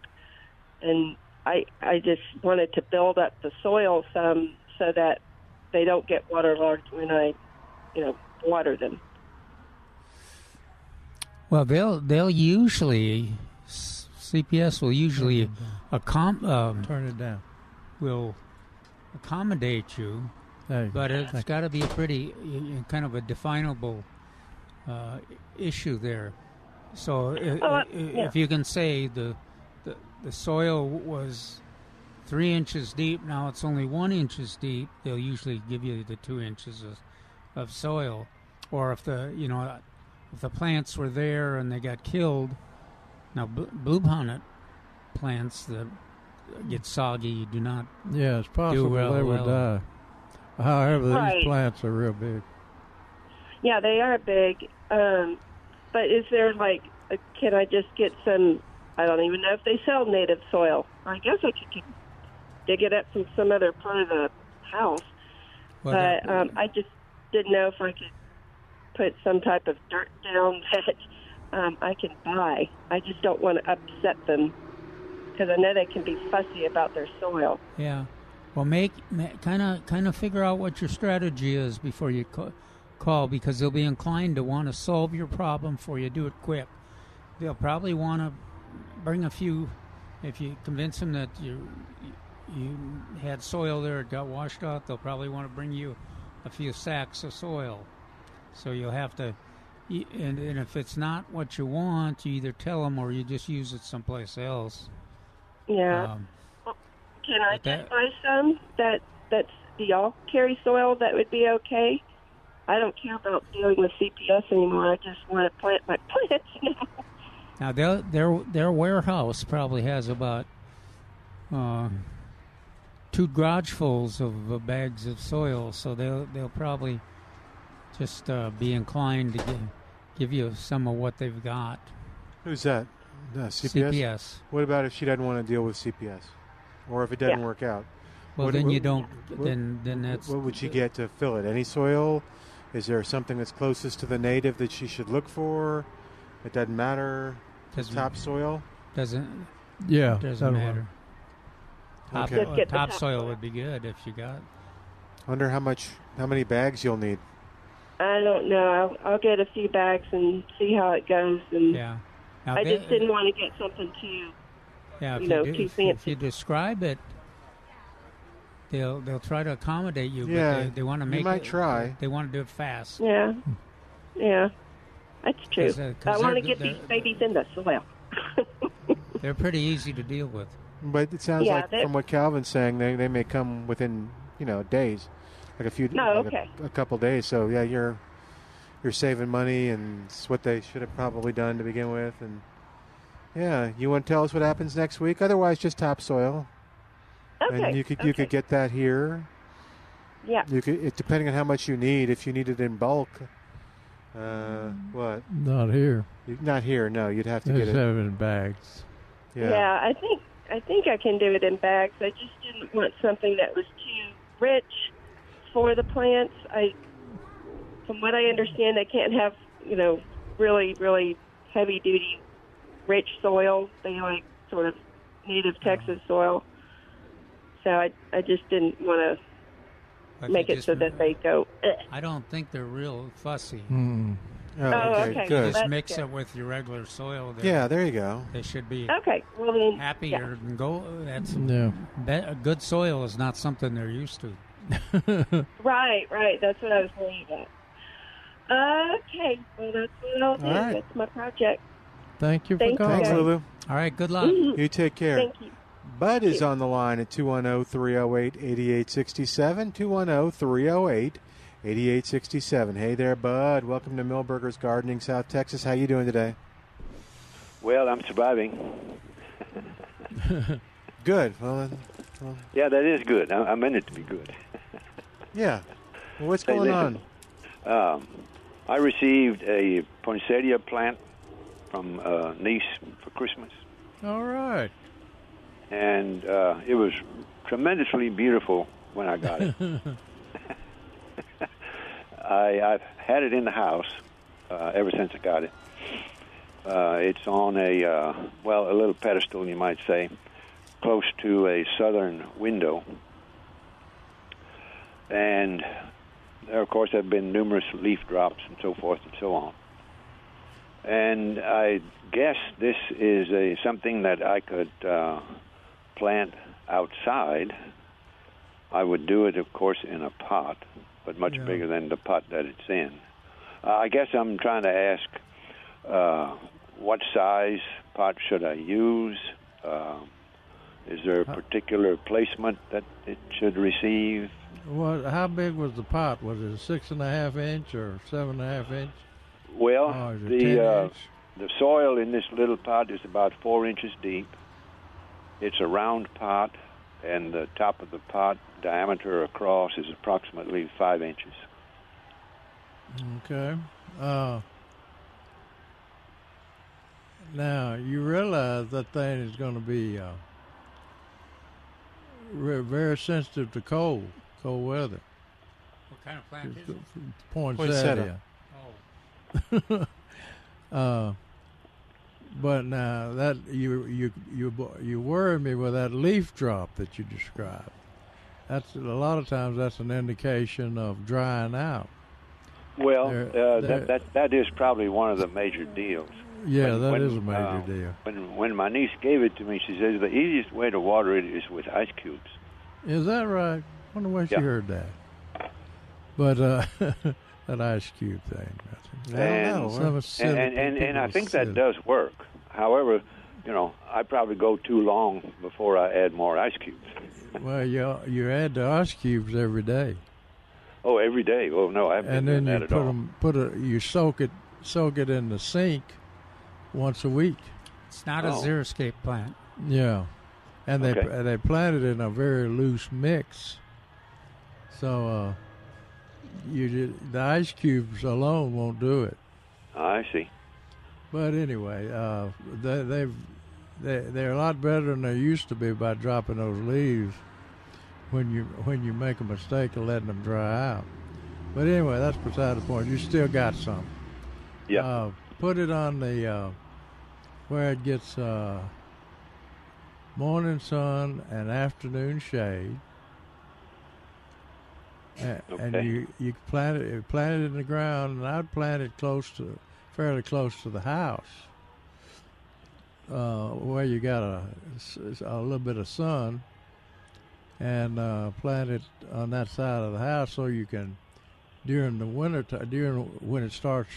and I I just wanted to build up the soil some so that they don't get waterlogged when I, you know, water them. Well, they'll they'll usually CPS will usually accom- um, Turn it down. will accommodate you, Hey, but it's got to be a pretty y- y- kind of a definable uh, issue there. So i- Oh, uh, yeah. if you can say the, the the soil was three inches deep, now it's only one inches deep, they'll usually give you the two inches of, of soil. Or if the you know if the plants were there and they got killed, now bl- bluebonnet plants that get soggy do not Yeah, it's do possible well. they would well. die. However, these Right. plants are real big. Yeah, they are big. Um, but is there like, a, can I just get some? I don't even know if they sell native soil. I guess I could, could dig it up from some other part of the house. Well, but um, I just didn't know if I could put some type of dirt down that um, I can buy. I just don't want to upset them because I know they can be fussy about their soil. Yeah. Well, make kind of kind of figure out what your strategy is before you call because they'll be inclined to want to solve your problem for you. Do it quick. They'll probably want to bring a few. If you convince them that you you had soil there, it got washed out, they'll probably want to bring you a few sacks of soil. So you'll have to. And, and if it's not what you want, you either tell them or you just use it someplace else. Yeah. Um, Can I just buy some that that's do y'all carry soil that would be okay? I don't care about dealing with CPS anymore. I just want to plant my plants now. Now their their their warehouse probably has about uh, two garage fulls of uh, bags of soil, so they'll they'll probably just uh, be inclined to give, give you some of what they've got. Who's that? Uh, CPS? CPS. What about if she doesn't want to deal with CPS, or if it doesn't Yeah. work out? Well, What- then what- you don't. what- then then that's What would she get to fill it? Any soil? Is there something that's closest to the native that she should look for? It doesn't matter. Doesn't- topsoil. doesn't. Yeah, doesn't that'll matter. Work. Top, Okay. Just get the topsoil topsoil. would be good if you got. Wonder how much, how many bags you'll need. I don't know. I'll, I'll get a few bags and see how it goes. And Yeah. Now I they- just didn't want to get something too. Yeah, if you know, do- too if, if you describe it, they'll they'll try to accommodate you. Yeah, but they, they want to you make. might it, try. They want to do it fast. Yeah, yeah, that's true. 'Cause, uh, 'cause I want to they're- get these babies in the soil. They're pretty easy to deal with. But it sounds Yeah, like from what Calvin's saying, they they may come within you know days, like a few, No, like a- okay. a, couple days. So yeah, you're you're saving money, and it's what they should have probably done to begin with. And yeah, you want to tell us what happens next week? Otherwise, just topsoil. Okay. And you could you could get that here. Yeah. You could it, depending on how much you need. If you need it in bulk, uh, what? Not here. You- Not here. No, you'd have to Just get it. have it in bags. Yeah. I think I think I can do it in bags. I just didn't want something that was too rich for the plants. I, from what I understand, they can't have you know really really heavy duty rich soil. They like sort of native Texas soil. So I I just didn't want to make it so that they go. "Ugh." I don't think they're real fussy. Mm. Oh, Oh, okay, okay. good. Just That's mix good. it with your regular soil. They're- Yeah, there you go. They should be Okay, well then. happier and go. That's Yeah. be- a good soil is not something they're used to. Right, right. That's what I was worried about. Okay, well that's what I'll do. All right. That's my project. Thank you for Thank you, calling. Thanks. Lulu. All right, good luck. Mhm. You take care. Thank you. Bud is you. on the line at 210 308 8867. 210 308 8867. Hey there, Bud. Welcome to Milberger's Gardening, South Texas. How you doing today? Well, I'm surviving. Good. Well, well Yeah, that is good. I, I meant it to be good. yeah. Well, what's Hey, going listen. on? Um, I received a poinsettia plant from uh, Nice for Christmas, All right. and uh, it was tremendously beautiful when I got it. I, I've had it in the house uh, ever since I got it. Uh, it's on a uh, well, a little pedestal, you might say, close to a southern window, and there, of course, have been numerous leaf drops and so forth and so on. And I guess this is a something that I could uh, plant outside. I would do it, of course, in a pot, but much Yeah. bigger than the pot that it's in. Uh, I guess I'm trying to ask uh, what size pot should I use? Uh, is there a particular placement that it should receive? What? How big was the pot? Was it a six and a half inch or seven and a half inch? Well, Oh, the uh, the soil in this little pot is about four inches deep. It's a round pot, and the top of the pot diameter across is approximately five inches. Okay. Uh, now you realize that thing is going to be uh, re- very sensitive to cold, cold weather. What kind of plant is it? Poinsettia. Oh, Uh, but now that you you you you worry me with that leaf drop that you described. That's a lot of times that's an indication of drying out. Well, They're- uh, they're- that, that that is probably one of the major deals. Yeah, When- that when, is a major uh, deal. When when my niece gave it to me, she says the easiest way to water it is with ice cubes. Is that right? I wonder where she Yeah. heard that. But uh, that ice cube thing. and, Some and, silly and, and, and I people think that does work. However, you know, I probably go too long before I add more ice cubes. Well, you you add the ice cubes every day, Oh, every day? Oh no, I haven't and been then doing you that put at all. them put a you soak it soak it in the sink once a week. It's not a Oh. zero escape plant. Yeah, and they Okay. they plant it in a very loose mix. So uh, you did, the ice cubes alone won't do it. I see. But anyway, uh, they, they've they they're a lot better than they used to be by dropping those leaves when you when you make a mistake of letting them dry out. But anyway, that's beside the point. You still got some. Yeah. Uh, put it on the uh, where it gets uh, morning sun and afternoon shade. A- And Okay. you you plant it plant it in the ground, and I'd plant it close to fairly close to the house, uh, where you got a, a little bit of sun, and uh, plant it on that side of the house so you can during the winter ti during when it starts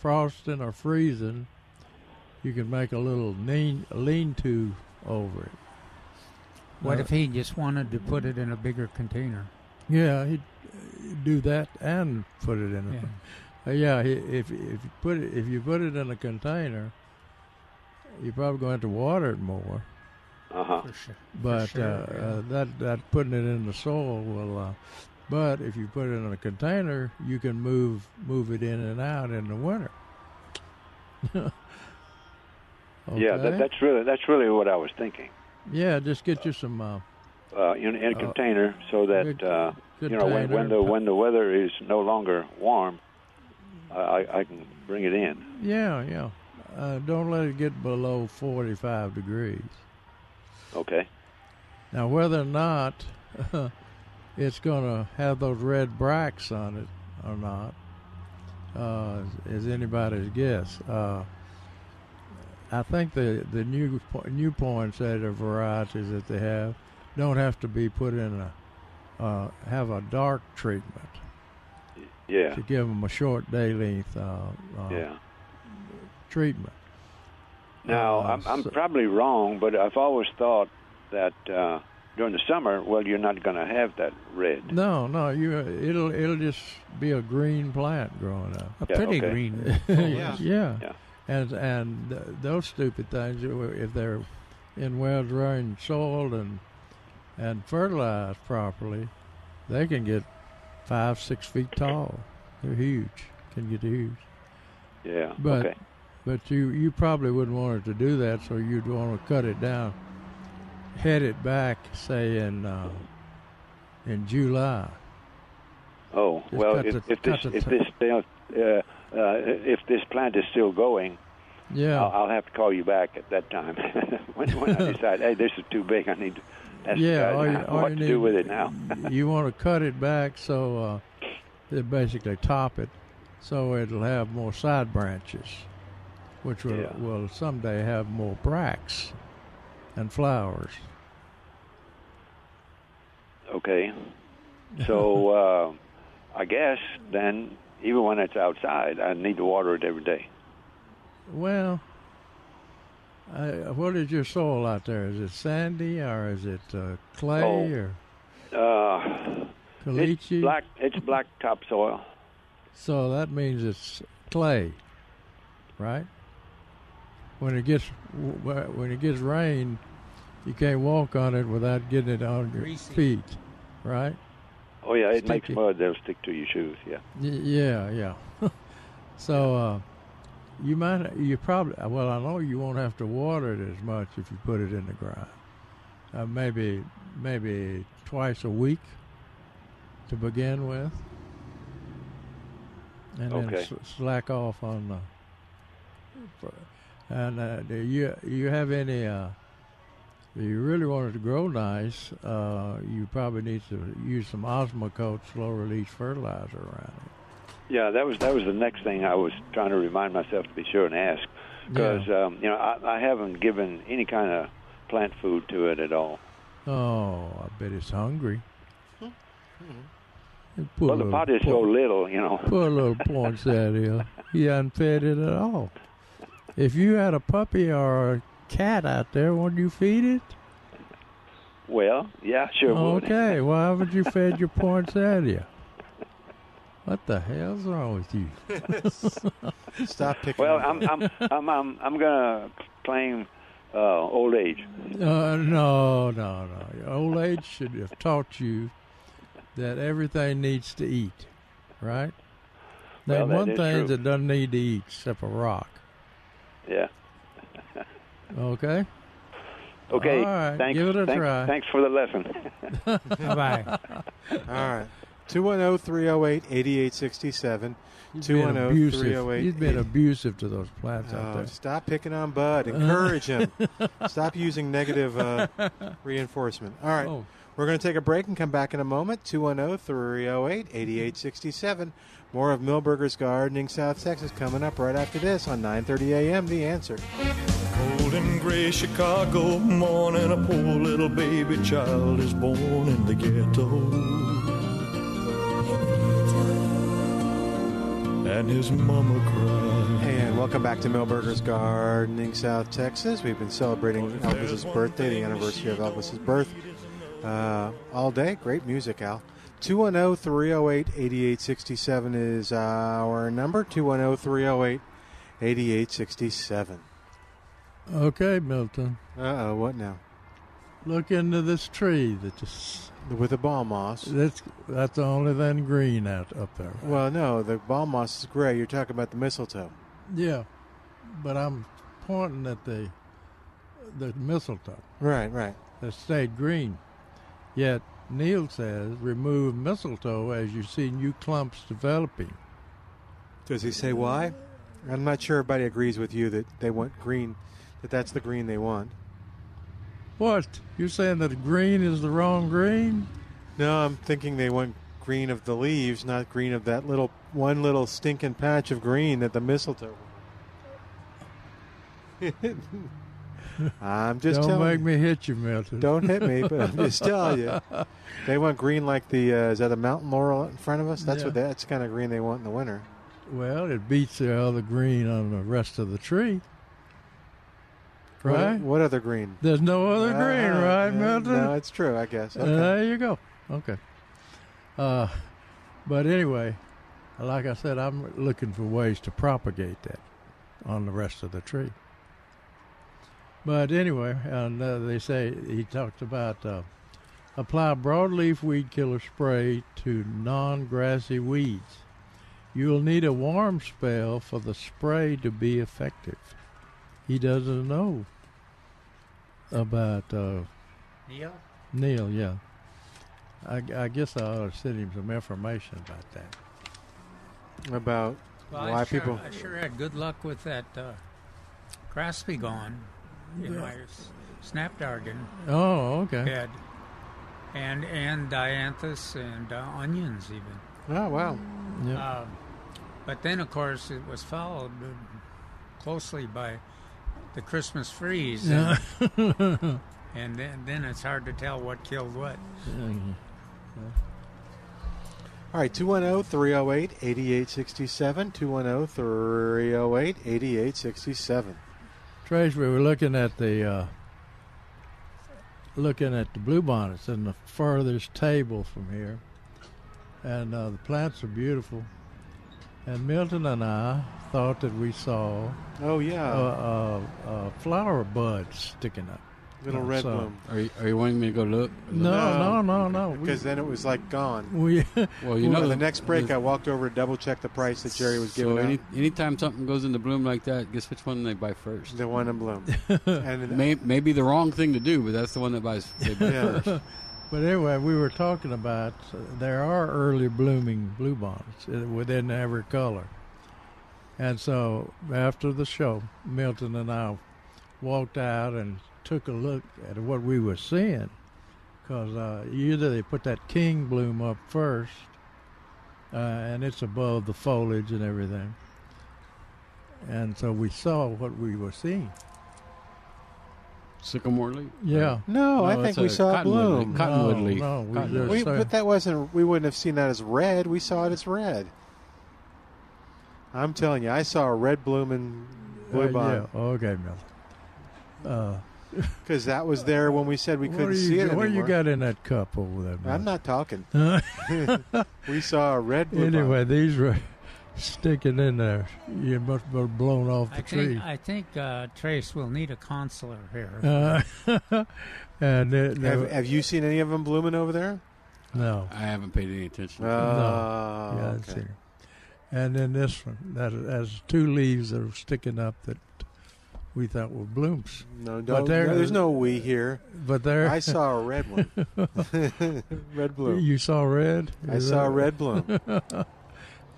frosting or freezing, you can make a little lean lean to over it. What Now- if he just wanted to put it in a bigger container? Yeah, he'd uh, do that and put it in. A, Yeah. Uh, yeah, he, if if you put it if you put it in a container, you're probably going to have to water it more. Uh huh. For sure. But sure, uh, yeah. uh, that that putting it in the soil will. Uh, but if you put it in a container, you can move move it in and out in the winter. Yeah, that, that's really that's really what I was thinking. yeah. Just get you some. Uh, Uh, in, in a Uh, container, so that uh, you know when, when the when the weather is no longer warm, I, I I can bring it in. yeah, yeah. Uh, don't let it get below forty-five degrees. Okay. Now, whether or not it's going to have those red bracts on it or not uh, is anybody's guess. Uh, I think the the new new poinsettia varieties that they have don't have to be put in a uh, have a dark treatment Yeah. to give them a short day length uh, uh, Yeah. treatment. Now, Uh, I'm, I'm so- probably wrong, but I've always thought that uh, during the summer, well, you're not going to have that red. No, no, you it'll it'll just be a green plant growing up. A Yeah, pretty okay. green. yeah. yeah. Yeah. And and th- those stupid things, if they're in well drained soil and and fertilized properly, they can get five six feet tall. They're huge. Can get huge. Yeah. But okay. but you you probably wouldn't want it to do that, so you'd want to cut it down, head it back, say in uh, in July. Oh just well, if, the- if this if t- this uh, uh, if this plant is still going, Yeah. I'll, I'll have to call you back at that time when, when I decide, hey, this is too big. I need to ask yeah, all you, all what to need, do with it now. you want to cut it back so uh, they basically top it, so it'll have more side branches, which will Yeah. will someday have more bracts and flowers. Okay. So uh, I guess then, even when it's outside, I need to water it every day. Well, I, what is your soil out there? Is it sandy or is it uh, clay Oh. or Uh, it's black. It's black topsoil. So that means it's clay, right? When it gets when it gets rain, you can't walk on it without getting it on your Greasy. feet, right? Oh yeah, it makes Sticky. mud that'll stick to your shoes. Yeah. Y- yeah, yeah. so uh, you might you probably well I know you won't have to water it as much if you put it in the ground. Uh, maybe maybe twice a week to begin with, and then Okay. s- slack off on the. And uh, do you you have any? Uh, if you really want it to grow nice, uh, you probably need to use some Osmocote slow release fertilizer around it. Yeah, that was that was the next thing I was trying to remind myself to be sure and ask because um, you know I, I haven't given any kind of plant food to it at all. Oh, I bet it's hungry. Poor well, the pot is so little, you know. Poor little poinsettia. He hadn't fed it at all. If you had a puppy or a cat out there, wouldn't you feed it? Well, yeah, sure would. Okay, why haven't you fed your poinsettia? What the hell's wrong with you? Stop picking. Well, I'm I'm I'm I'm, I'm gonna claim uh, old age. Uh, no, no, no. Old age should have taught you that everything needs to eat, right? Well, Name that one thing true. that doesn't need to eat except a rock. Yeah. Okay. Okay. All right, Thanks. give it a thanks, try. Thanks for the lesson. Bye-bye. All right. 210 308 8867. He's been 210 abusive. 308 He's been abusive to those plants out Oh, there. stop picking on Bud. Encourage him. stop using negative uh, reinforcement. All right. Oh. We're going to take a break and come back in a moment. 210 308 8867. More of Milbergers Gardening South Texas coming up right after this on 9:30 a.m. The answer. Cold and gray Chicago morning, a poor little baby child is born in the ghetto. And his mama cried. Hey, and welcome back to Milbergers Gardening South Texas. We've been celebrating Elvis's birthday, the anniversary of Elvis's birth, uh, all day. Great music, Al. 210 308 8867 is our number. 210 308 8867. Okay, Milton. Uh oh, what now? Look into this tree that just with the ball moss. That's that's the only thing green out up there. Well, no, the ball moss is gray. You're talking about the mistletoe. Yeah, but I'm pointing at the the mistletoe. Right, right. That stayed green. Yet Neil says remove mistletoe as you see new clumps developing. Does he say why? I'm not sure everybody agrees with you that they want green, that that's the green they want. What? You're saying that green is the wrong green? No, I'm thinking they want green of the leaves, not green of that little one little stinking patch of green that the mistletoe. I'm just Don't telling make you. me hit you, Milton. Don't hit me, but I'm just telling you. They want green like the uh, is that a mountain laurel in front of us? That's what that's kind of green they want in the winter. Well, it beats the other green on the rest of the tree. What- Right? What, other green? There's no other green, Uh, right, uh, Milton? No, it's true. I guess. Uh, Okay. there you go. Okay. Uh, but anyway, like I said, I'm looking for ways to propagate that on the rest of the tree. But anyway, and uh, they say he talked about uh, apply broadleaf weed killer spray to non-grassy weeds. You'll need a warm spell for the spray to be effective. He doesn't know about uh, Neil? Neil, yeah. I, I guess I ought to send him some information about that. About Well, why I sure, people. I sure had good luck with that uh, Grass-B-Gon in Yeah. my snapdragon. Oh, okay. Bed. And and dianthus and uh, onions even. Oh wow. Yeah. Um, but then of course it was followed uh, closely by the Christmas freeze. Yeah. And, and then, then it's hard to tell what killed what. All right, 210 308 8867. 210 308 8867. Trace, we're looking at the uh, looking at the bluebonnets in the furthest table from here, and uh, the plants are beautiful. And Milton and I thought that we saw Oh, yeah. uh, uh, uh, flower buds sticking up. Little red so- bloom. Are you, are you wanting me to go look? No, no, no, no. We- Because then it was like gone. We, Well, you know the the- next break, the- I walked over to double check the price that Jerry was giving So any, anytime something goes into bloom like that, guess which one they buy first? The one in bloom. and May, maybe the wrong thing to do, but that's the one that buys. They buy Yeah. first. But anyway, we were talking about uh, there are early blooming bluebonnets uh, within every color. And so after the show, Milton and I walked out and took a look at what we were seeing. Because uh, either they put that king bloom up first, uh, and it's above the foliage and everything. And so we saw what we were seeing. Sycamore leaf? Yeah. No, I think we saw it cottonwood bloom. leaf. Cottonwood No, leaf. no, we Cottonwood. We, but that wasn't. We wouldn't have seen that as red. We saw it as red. I'm telling you, I saw a red blooming Uh, yeah. Okay, Mel. Uh, because that was there when we said we couldn't you, see it What anymore. you got in that cup over there? Mel? I'm not talking. We saw a red bluebonn. anyway, these were sticking in there. You must have blown off the I tree. think, I think uh, Trace will need a counselor here. Uh, and it, have, have you seen any of them blooming over there? no, I haven't paid any attention. to Oh, it. no. Yeah, okay. see. And then this one that has two leaves that are sticking up that we thought were blooms. No, But don't, there- no, there's no we here. But there, I saw a red one. red bloom. You saw red. I saw that- red bloom.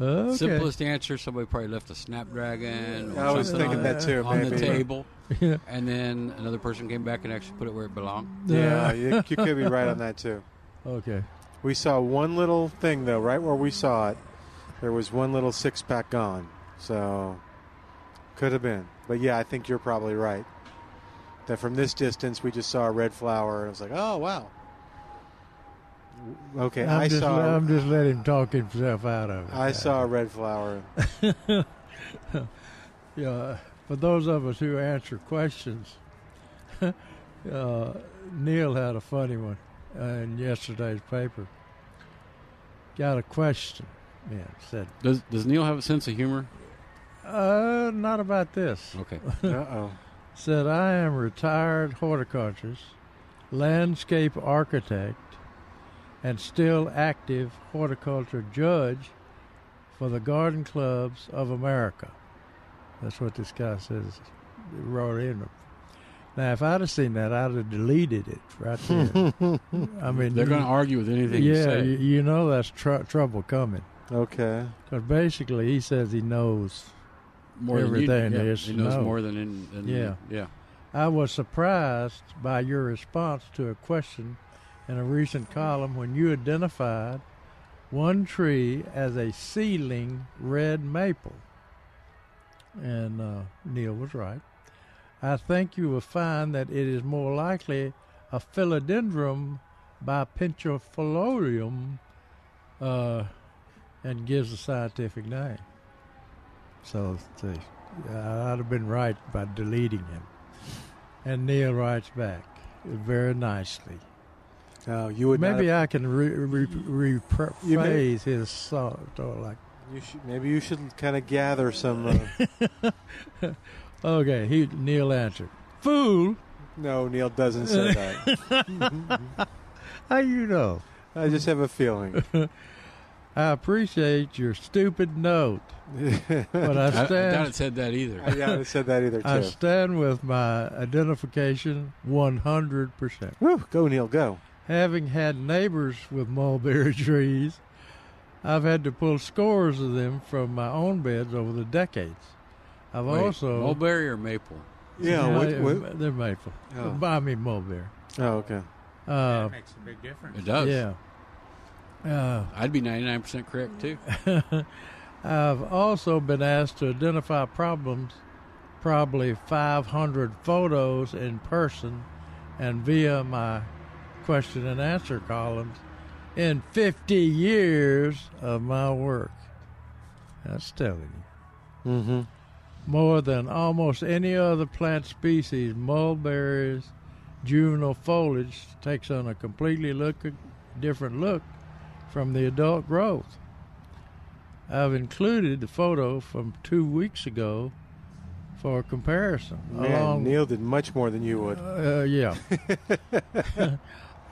Oh, okay. Simplest answer: somebody probably left a snapdragon. Or I was thinking on, that too, on the table, Yeah. and then another person came back and actually put it where it belonged. Yeah, you, you could be right on that too. Okay. We saw one little thing though, right where we saw it. There was one little six pack gone, so could have been. But yeah, I think you're probably right. That from this distance, we just saw a red flower, and I was like, "Oh wow." Okay, I'm I just, saw. I'm just letting him talk himself out of it. I saw a red flower. yeah, for those of us who answer questions, uh, Neil had a funny one uh, in yesterday's paper. Got a question. Yeah, said, Does Does Neil have a sense of humor? uh, not about this. Okay. Uh oh. said, I am retired horticulturist, landscape architect, and still active horticulture judge for the Garden Clubs of America. That's what this guy says. Wrote in. Now, if I'd have seen that, I'd have deleted it right there. I mean, They're going to argue with anything you Yeah, say. you, you know that's tr- trouble coming. Okay. Because basically, he says he knows more than you, everything yeah, He knows know. more than, in, than Yeah. yeah. I was surprised by your response to a question in a recent column when you identified one tree as a seedling red maple. And uh, Neil was right. I think you will find that it is more likely a philodendron bipinnatifidum uh, and gives a scientific name. So see, I'd have been right by deleting him. And Neil writes back very nicely. You would maybe have- I can re- re- rephrase may- his thought or like. You should, maybe you should kind of gather some. Uh, Okay, he Neil answered. Fool. no, Neil doesn't say that. How you know? I just have a feeling. I appreciate your stupid note, but I I, I stand. doubt it said that either. I haven't Uh, said that either, I stand with my identification 100%. Go, Neil, go. Having had neighbors with mulberry trees, I've had to pull scores of them from my own beds over the decades. I've Wait, also mulberry or maple? Yeah, what- what- they're maple. Oh. I mean mulberry. Oh, okay. Uh, that makes a big difference. It does. Yeah. Uh, I'd be 99% correct too. I've also been asked to identify problems, probably 500 photos in person and via my question and answer columns in 50 years of my work. That's telling you. Mm-hmm. More than almost any other plant species, mulberries, juvenile foliage takes on a completely look, different look from the adult growth. I've included the photo from two weeks ago for comparison. Man, along, Neil did much more than you would. uh, yeah.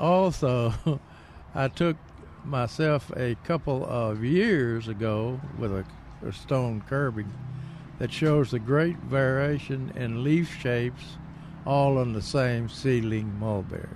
also, I took myself a couple of years ago with a, a stone curbing that shows the great variation in leaf shapes, all on the same seedling mulberry.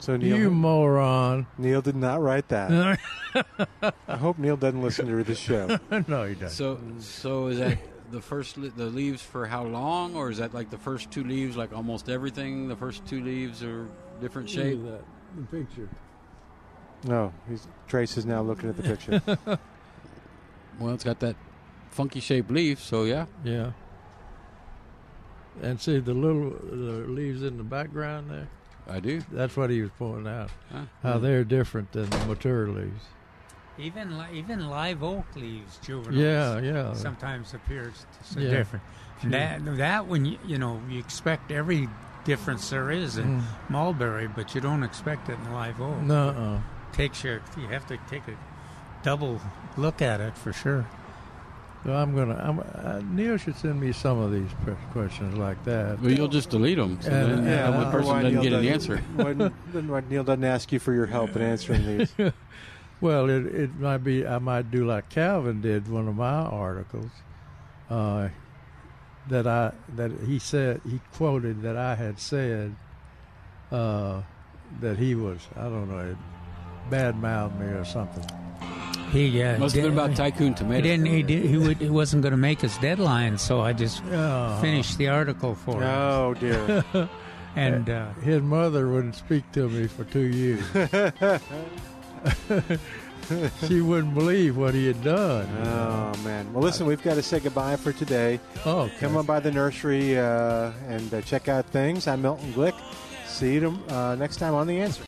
So Neil, You moron! Neil did not write that. I hope Neil doesn't listen to this show. no, he doesn't. So, so is that the first li- the leaves for how long, or is that like the first two leaves, like almost everything? The first two leaves are different shape. the picture. No, he's, Trace is now looking at the picture. Well, it's got that funky shaped leaf, so yeah. Yeah. And see the little the leaves in the background there. I do. That's what he was pointing out. Huh. How they're different than the mature leaves. Even li- even live oak leaves, juveniles. Yeah, yeah. Sometimes appears so Yeah. different. And Sure. that that when you you know you expect every difference there is in Mm. mulberry, but you don't expect it in live oak. Nuh-uh. Takes you you have to take a double look at it for sure. So I'm gonna. I'm, uh, Neil should send me some of these pre- questions like that. Well, you'll just delete them, so And- then yeah, the Why person doesn't Neil get an doesn't- answer. why- then why Neil doesn't ask you for your help in answering these. well, it it might be. I might do like Calvin did one of my articles. Uh, that I that he said he quoted that I had said uh, that he was I don't know bad mouthed me or something. He uh, Must have been about Tycoon He didn't. He, did, he, would, he wasn't going to make his deadline, so I just Oh. finished the article for him. Oh dear. And uh, His mother wouldn't speak to me for two years. she wouldn't believe what he had done. Oh man. Well, listen, we've got to say goodbye for today. Oh, okay. come on by the nursery uh, and uh, check out things. I'm Milton Glick. See you to, uh, next time on the answer.